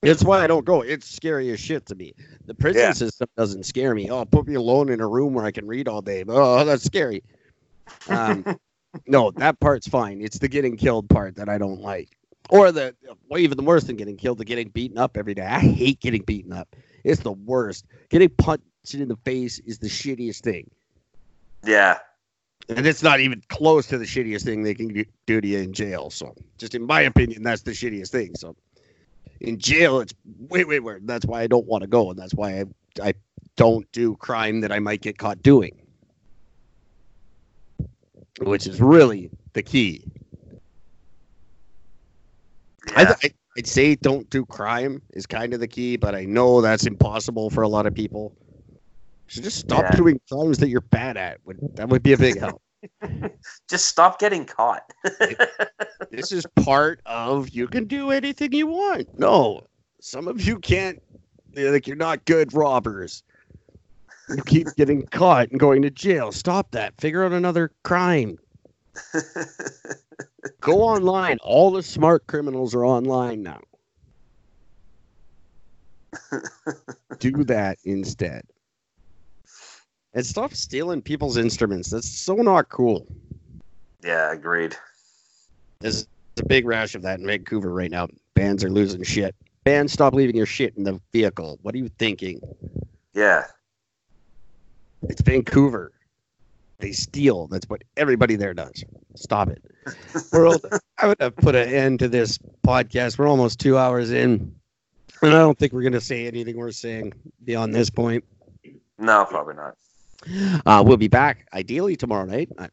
It's why I don't go. It's scary as shit to me. The prison Yeah. system doesn't scare me. Oh, put me alone in a room where I can read all day. Oh, that's scary. Um, (laughs) no, that part's fine. It's the getting killed part that I don't like. Or the well, even worse than getting killed, the getting beaten up every day. I hate getting beaten up. It's the worst. Getting punched in the face is the shittiest thing. yeah. And it's not even close to the shittiest thing they can do- do to you in jail. So, just in my opinion, that's the shittiest thing. So, in jail, it's way, way worse. That's why I don't want to go, and that's why I, I don't do crime that I might get caught doing, which is really the key. I, Yeah. I, I'd say don't do crime is kind of the key, but I know that's impossible for a lot of people. So just stop Yeah. doing crimes that you're bad at. Would that would be a big help. (laughs) Just stop getting caught. this is part of you can do anything you want. No, some of you can't. Like you're not good robbers. You keep getting caught and going to jail. Stop that. Figure out another crime. (laughs) Go online. All the smart criminals are online now. (laughs) Do that instead. And stop stealing people's instruments. That's so not cool. yeah, agreed. There's a big rash of that in Vancouver right now. Bands are losing shit. Bands, stop leaving your shit in the vehicle. What are you thinking? Yeah. It's Vancouver. They steal. That's what everybody there does. Stop it. World, (laughs) I would have put an end to this podcast. We're almost two hours in. And I don't think we're going to say anything worth saying beyond this point. No, probably not. Uh, we'll be back ideally tomorrow night uh,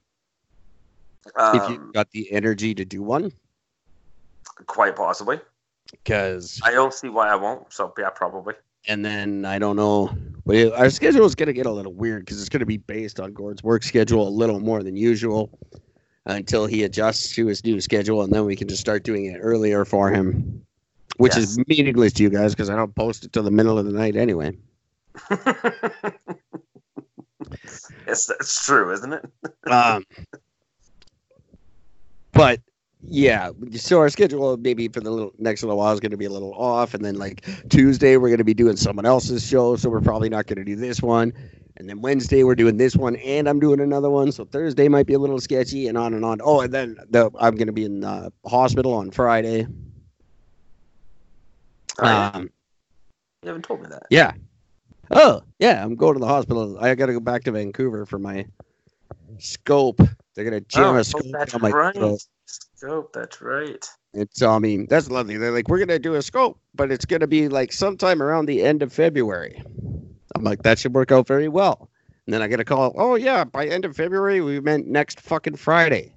if Um, you've got the energy to do one. quite possibly. Because, I don't see why I won't. So yeah, probably. And then I don't know, but our schedule is going to get a little weird because it's going to be based on Gord's work schedule a little more than usual until he adjusts to his new schedule, and then we can just start doing it earlier for him, which is meaningless to you guys because I don't post it till the middle of the night anyway. (laughs) Yes, that's true, isn't it? (laughs) um, but yeah, so our schedule maybe for the little, next little while is going to be a little off, and then like Tuesday we're going to be doing someone else's show, so we're probably not going to do this one. And then Wednesday we're doing this one, and I'm doing another one. So Thursday might be a little sketchy, and on and on. Oh, and then the, I'm going to be in the hospital on Friday. Oh. Um, you haven't told me that. yeah. Oh, yeah. I'm going to the hospital. I got to go back to Vancouver for my scope. They're gonna jam Oh, a oh, scope that's my right. throat. Scope, that's right. It's, I mean, that's lovely. They're like, we're gonna do a scope, but it's gonna be like sometime around the end of February. I'm like, that should work out very well. And then I get a call. Oh yeah, by end of February, we meant next fucking Friday.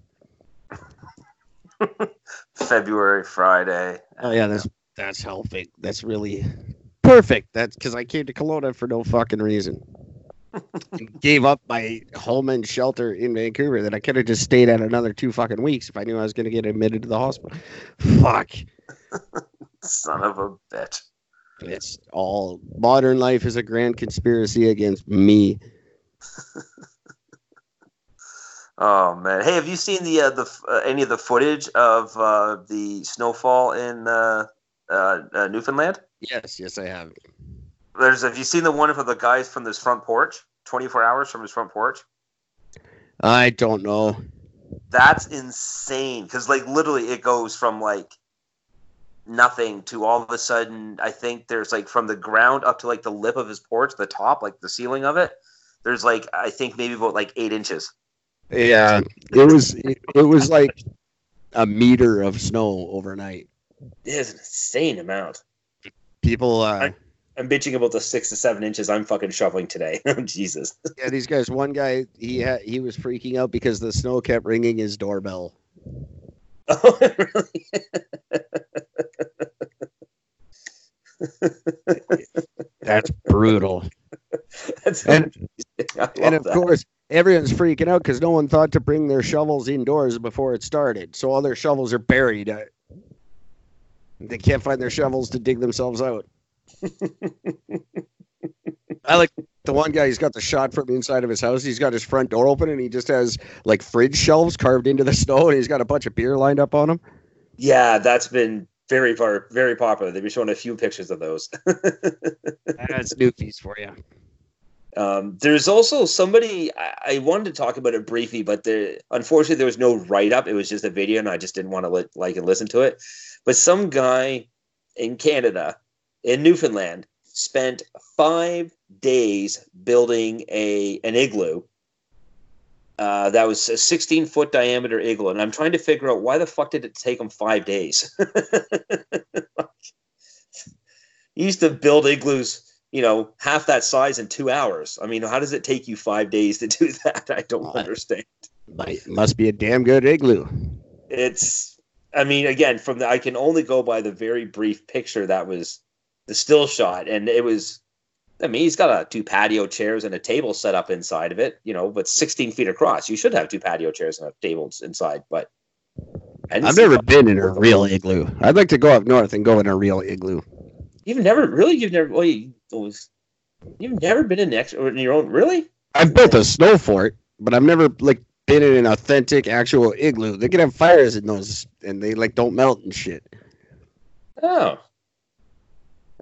(laughs) February, Friday. Oh yeah, that's that's helping. That's really perfect. That's because I came to Kelowna for no fucking reason. Gave up my home and shelter in Vancouver that I could have just stayed at another two fucking weeks if I knew I was going to get admitted to the hospital. Fuck. (laughs) Son of a bitch. It's all modern life is a grand conspiracy against me. (laughs) Oh man! Hey, have you seen the uh, the uh, any of the footage of uh, the snowfall in uh, uh, uh, Newfoundland? Yes, yes, I have. There's have you seen the one of the guys from this front porch? Twenty four hours from his front porch. I don't know. That's insane because like literally it goes from like nothing to all of a sudden I think there's like from the ground up to like the lip of his porch, the top, like the ceiling of it. There's like I think maybe about like eight inches. Yeah, it was it, it was like a meter of snow overnight. It is an insane amount. People, uh, I- I'm bitching about the six to seven inches I'm fucking shoveling today. (laughs) Oh, Jesus. yeah, these guys. One guy, he had he was freaking out because the snow kept ringing his doorbell. (laughs) Oh, really? (laughs) That's brutal. That's And- and of that. course, everyone's freaking out because no one thought to bring their shovels indoors before it started. So all their shovels are buried. They can't find their shovels to dig themselves out. I like the one guy. He's got the shot from inside of his house. He's got his front door open, and he just has like fridge shelves carved into the (laughs) snow, and he's got a bunch of beer lined up on him. yeah, that's been very far, very popular. They've been showing a few pictures of those. (laughs) That's newfies for you. Um, there's also somebody I, I wanted to talk about it briefly, but there, unfortunately, there was no write up. It was just a video, and I just didn't want to li- like and listen to it. But some guy in Canada, in Newfoundland, spent five days building a an igloo. Uh, that was a 16 foot diameter igloo, and I'm trying to figure out why the fuck did it take him five days? (laughs) he used to build igloos you know, half that size in two hours. I mean, how does it take you five days to do (laughs) that? I don't Well, understand. Might, must be a damn good igloo. It's, I mean, again, from the, I can only go by the very brief picture that was the still shot, and it was, I mean, he's got a, two patio chairs and a table set up inside of it, you know, but 16 feet across. You should have two patio chairs and a table inside, but I've never been in a real igloo. I'd like to go up north and go in a real igloo. You've never really, you've never, well, you, was, you've never been in the ex, or in your own, really? I've built a snow fort, but I've never like been in an authentic actual igloo. They can have fires in those, and they like don't melt and shit. Oh.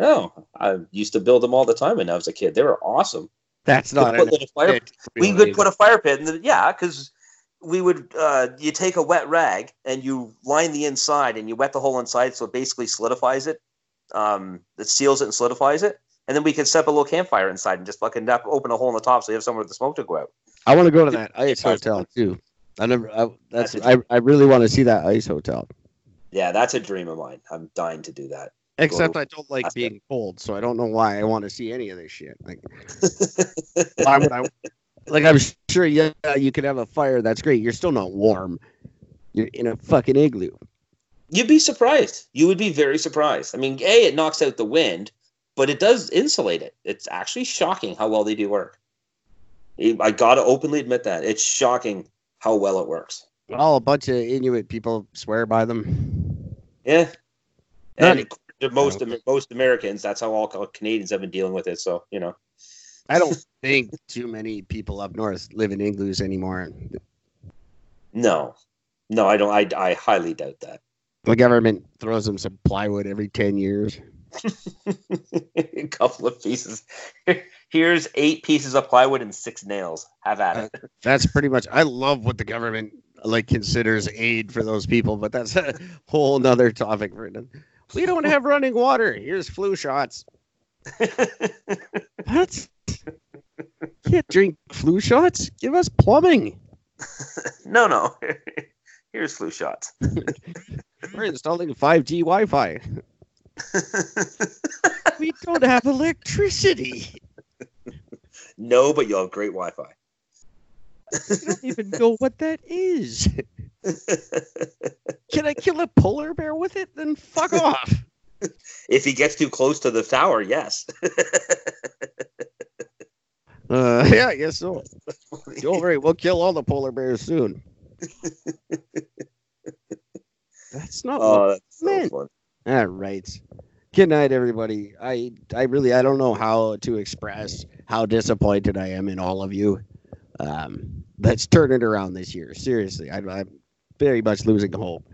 Oh, I used to build them all the time when I was a kid. They were awesome. That's We not put an little fire, authentic we would put a fire pit in the yeah, because we would uh, you take a wet rag and you line the inside and you wet the hole inside so it basically solidifies it. Um, it seals it and solidifies it, and then we could set up a little campfire inside and just fucking up, open a hole in the top so you have somewhere for the smoke to go out. I want to go to that (laughs) ice hotel too. I never. I, that's. I, I really want to see that ice hotel. Yeah, that's a dream of mine. I'm dying to do that. Except I don't like being cold, so I don't know why I want to see any of this shit. Like, (laughs) why would I? Like, I'm sure, yeah, you could have a fire. That's great. You're still not warm. You're in a fucking igloo. You'd be surprised. You would be very surprised. I mean, A, it knocks out the wind, but it does insulate it. It's actually shocking how well they do work. I got to openly admit that. It's shocking how well it works. All a bunch of Inuit people swear by them. Yeah. Not- And most most Americans, that's how all Canadians have been dealing with it. So, you know. I don't think too many people up north live in igloos anymore. No. No, I don't. I, I highly doubt that. The government throws them some plywood every 10 years. (laughs) a couple of pieces. Here's eight pieces of plywood and six nails. Have at uh, it. That's pretty much, I love what the government like considers aid for those people, but that's a whole nother topic for. We don't have running water. Here's flu shots. (laughs) What? Can't drink flu shots? Give us plumbing. (laughs) no, no. (laughs) Here's flu shots. We're installing 5G Wi Fi. We don't have electricity. no, but you'll have great Wi-Fi. I don't even (laughs) know what that is. (laughs) Can I kill a polar bear with it? Then fuck off. if he gets too close to the tower, yes. (laughs) Uh, yeah, I guess so. Don't worry, we'll kill all the polar bears soon. That's not what oh, that's so Man. All right. Good night, everybody. I I really I don't know how to express how disappointed I am in all of you. Um, let's turn it around this year. Seriously, I, I'm very much losing hope.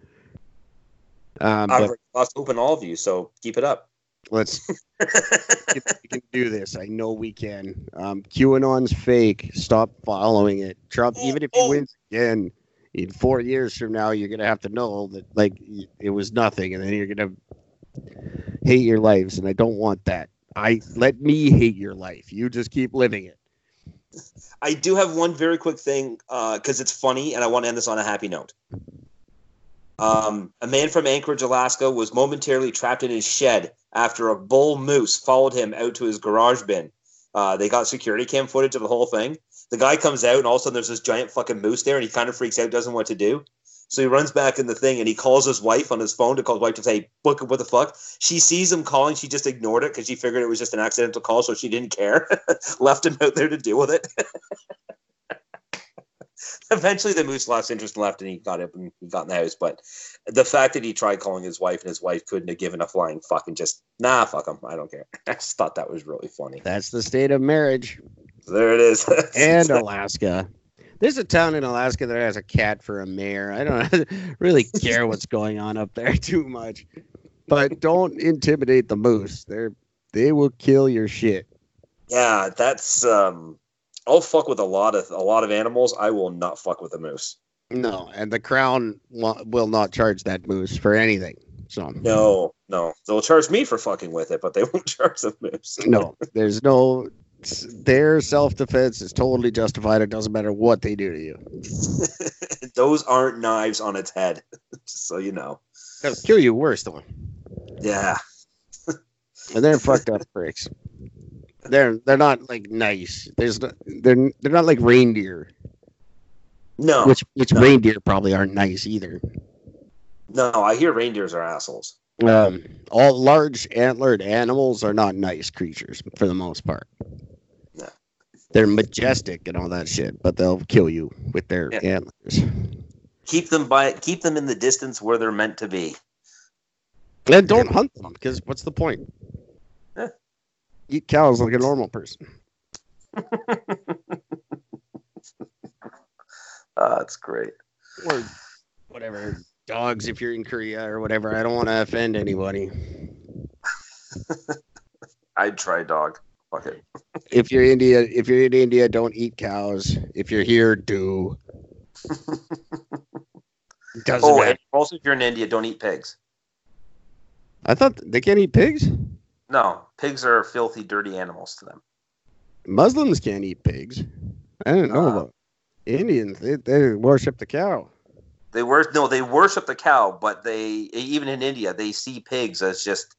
Um, I've but lost hope in all of you, so keep it up. let's (laughs) we can do this. I know we can. Um, QAnon's fake. Stop following it. Trump, even if he Oh. wins again in four years from now, you're gonna have to know that like it was nothing, and then you're gonna hate your lives, and I don't want that. I let me hate your life. You just keep living it. I do have one very quick thing because it's funny, and I want to end this on a happy note. Um, a man from Anchorage, Alaska, was momentarily trapped in his shed after a bull moose followed him out to his garage bin. Uh, they got security cam footage of the whole thing. The guy comes out, and all of a sudden there's this giant fucking moose there, and he kind of freaks out, doesn't know what to do. So he runs back in the thing, and he calls his wife on his phone to call his wife to say, "Book what the fuck." She sees him calling, she just ignored it because she figured it was just an accidental call, so she didn't care. (laughs) Left him out there to deal with it. (laughs) Eventually, the moose lost interest and left, and he got up and he got in the house. But the fact that he tried calling his wife and his wife couldn't have given a flying fuck and just nah, fuck him, I don't care. (laughs) I just thought that was really funny. That's the state of marriage. There it is. and Alaska. There's a town in Alaska that has a cat for a mayor. I don't (laughs) really care (laughs) what's going on up there too much. But don't intimidate the moose. They're they will kill your shit. yeah, that's um. I'll fuck with a lot of a lot of animals. I will not fuck with a moose. No, and the crown will not charge that moose for anything. So No, no, they'll charge me for fucking with it, but they (laughs) won't charge the moose. no, there's no their self-defense is totally justified. It doesn't matter what they do to you. (laughs) Those aren't knives on its head, (laughs) just so you know. They'll kill you worse though. Yeah, (laughs) And they're fucked up pricks. They're they're not like nice. There's no, they're they're not like reindeer, no, which which no. reindeer probably aren't nice either. no. I hear reindeers are assholes. Um, all large antlered animals are not nice creatures for the most part. They're majestic and all that shit, but they'll kill you with their Yeah. antlers. Keep them by, keep them in the distance where they're meant to be. And don't hunt them because what's the point? Yeah. Eat cows like a normal person. Uh, (laughs) that's great. or whatever dogs if you're in Korea or whatever. I don't want to offend anybody. (laughs) I'd try dog. Fuck it. If you're India, if you're in India, don't eat cows. If you're here, do. (laughs) Doesn't Oh, matter. and also if you're in India, don't eat pigs. I thought they can't eat pigs. No, pigs are filthy, dirty animals to them. Muslims can't eat pigs. I didn't know about. Indians, they, they worship the cow. They wor no, they worship the cow, but they even in India they see pigs as just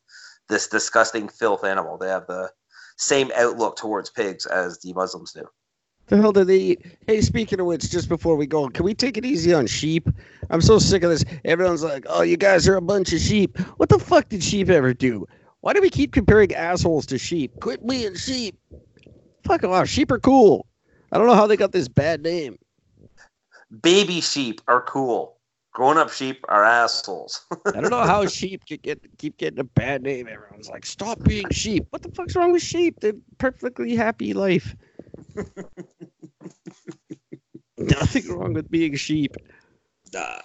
this disgusting filth animal. They have the same outlook towards pigs as the Muslims do. The hell do they eat? Hey, speaking of which, just before we go, can we take it easy on sheep? I'm so sick of this. Everyone's like, "Oh, you guys are a bunch of sheep." What the fuck did sheep ever do? Why do we keep comparing assholes to sheep? Quit being sheep. Fuck off. Sheep are cool. I don't know how they got this bad name. Baby sheep are cool. Grown up sheep are assholes. (laughs) I don't know how sheep could get keep getting a bad name. Everyone's like, "Stop being sheep." What the fuck's wrong with sheep? They're perfectly happy life. (laughs) Nothing wrong with being sheep. Nah.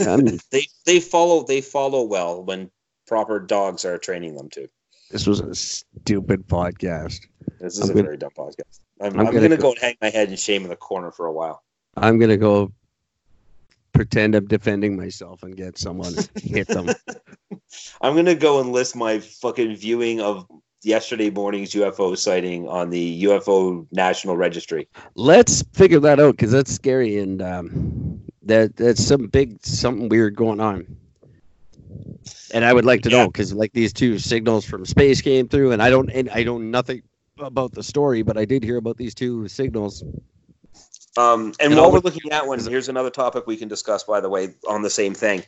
I'm- um, (laughs) they they follow they follow well when proper dogs are training them to. this was a stupid podcast. This is I'm a gonna- very dumb podcast. I'm, I'm I'm, gonna gonna, go- go and hang my head in shame in the corner for a while. I'm gonna go pretend I'm defending myself and get someone hit them. (laughs) I'm gonna go and list my fucking viewing of yesterday morning's UFO sighting on the UFO National Registry. Let's figure that out because that's scary and um, that that's some big something weird going on. And I would like to know because like these two signals from space came through, and I don't and I don't nothing about the story, but I did hear about these two signals. Um, and And while we're looking at one, here's another topic we can discuss. By the way, on the same thing.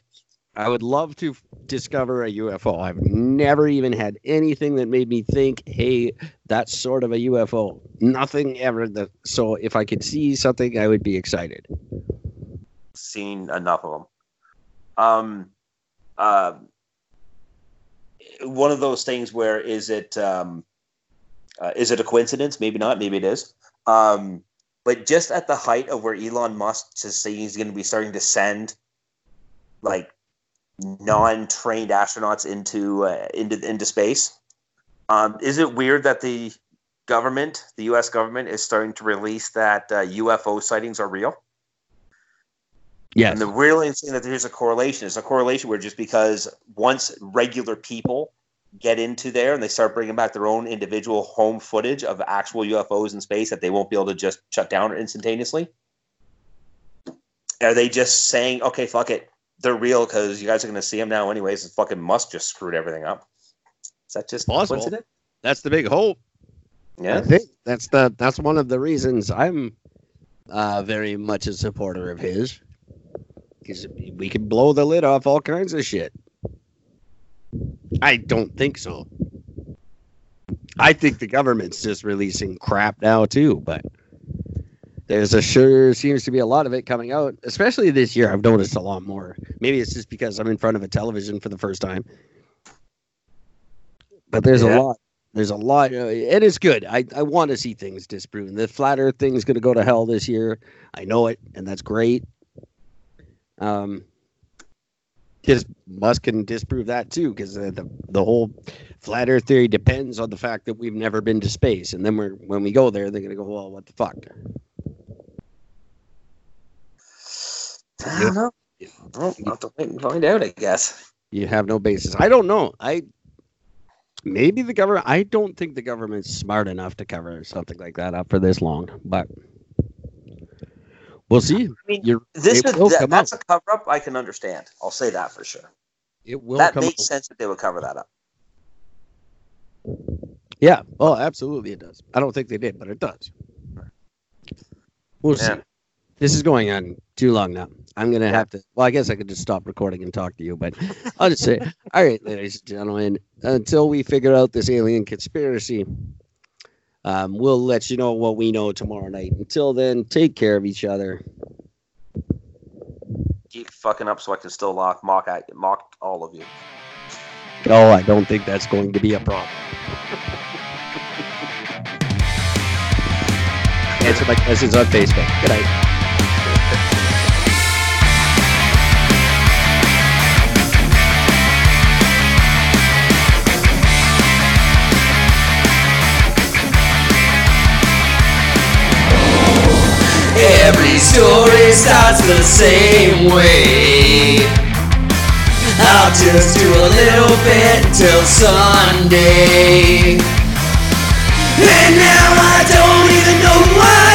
I would love to discover a UFO. I've never even had anything that made me think, "Hey, that's sort of a UFO." Nothing ever. That so if I could see something, I would be excited. Seen enough of them. Um, uh, one of those things where is it um, uh, is it a coincidence? Maybe not. Maybe it is. Um, but just at the height of where Elon Musk is saying he's going to be starting to send like non-trained astronauts into uh, into into space. Um, is it weird that the government, the U.S. government, is starting to release that uh, UFO sightings are real? Yeah, And the really thing that there's a correlation. It's a correlation where just because once regular people get into there and they start bringing back their own individual home footage of actual UFOs in space that they won't be able to just shut down instantaneously. Are they just saying, okay, fuck it, they're real because you guys are going to see them now anyways? And fucking Musk just screwed everything up. Is that just Possible. coincidence? That's the big hope. I Yeah. think that's the that's one of the reasons I'm uh, very much a supporter of his. Because we can blow the lid off all kinds of shit. I don't think so. I think the government's just releasing crap now too, but there's a sure seems to be a lot of it coming out, especially this year. I've noticed a lot more. Maybe it's just because I'm in front of a television for the first time. But there's Yeah. a lot. There's a lot, and it's good. I, I want to see things disproven. The flat Earth thing's going to go to hell this year. I know it, and that's great. Um, because Musk can disprove that too, because uh, the the whole flat Earth theory depends on the fact that we've never been to space, and then we're when we go there, they're going to go, well, what the fuck? I don't know. Well, I'll have to wait and find out, I guess. You have no basis. I don't know. I maybe the government. I don't think the government's smart enough to cover something like that up for this long, but we'll see. I mean, You're, This is that, that's up. a cover up I can understand. I'll say that for sure. It will that makes up. sense that they would cover that up. Yeah. Oh, absolutely, it does. I don't think they did, but it does. We'll Yeah. see. This is going on too long now. I'm gonna have to. Well, I guess I could just stop recording and talk to you, but I'll just say, all right, ladies and gentlemen, until we figure out this alien conspiracy, um, we'll let you know what we know tomorrow night. Until then, take care of each other. Keep fucking up so I can still lock, mock at mock all of you. Oh, I don't think that's going to be a problem. (laughs) Answer my questions on Facebook. Good night. Every story starts the same way. I'll just do a little bit till Sunday. And now I don't even know why.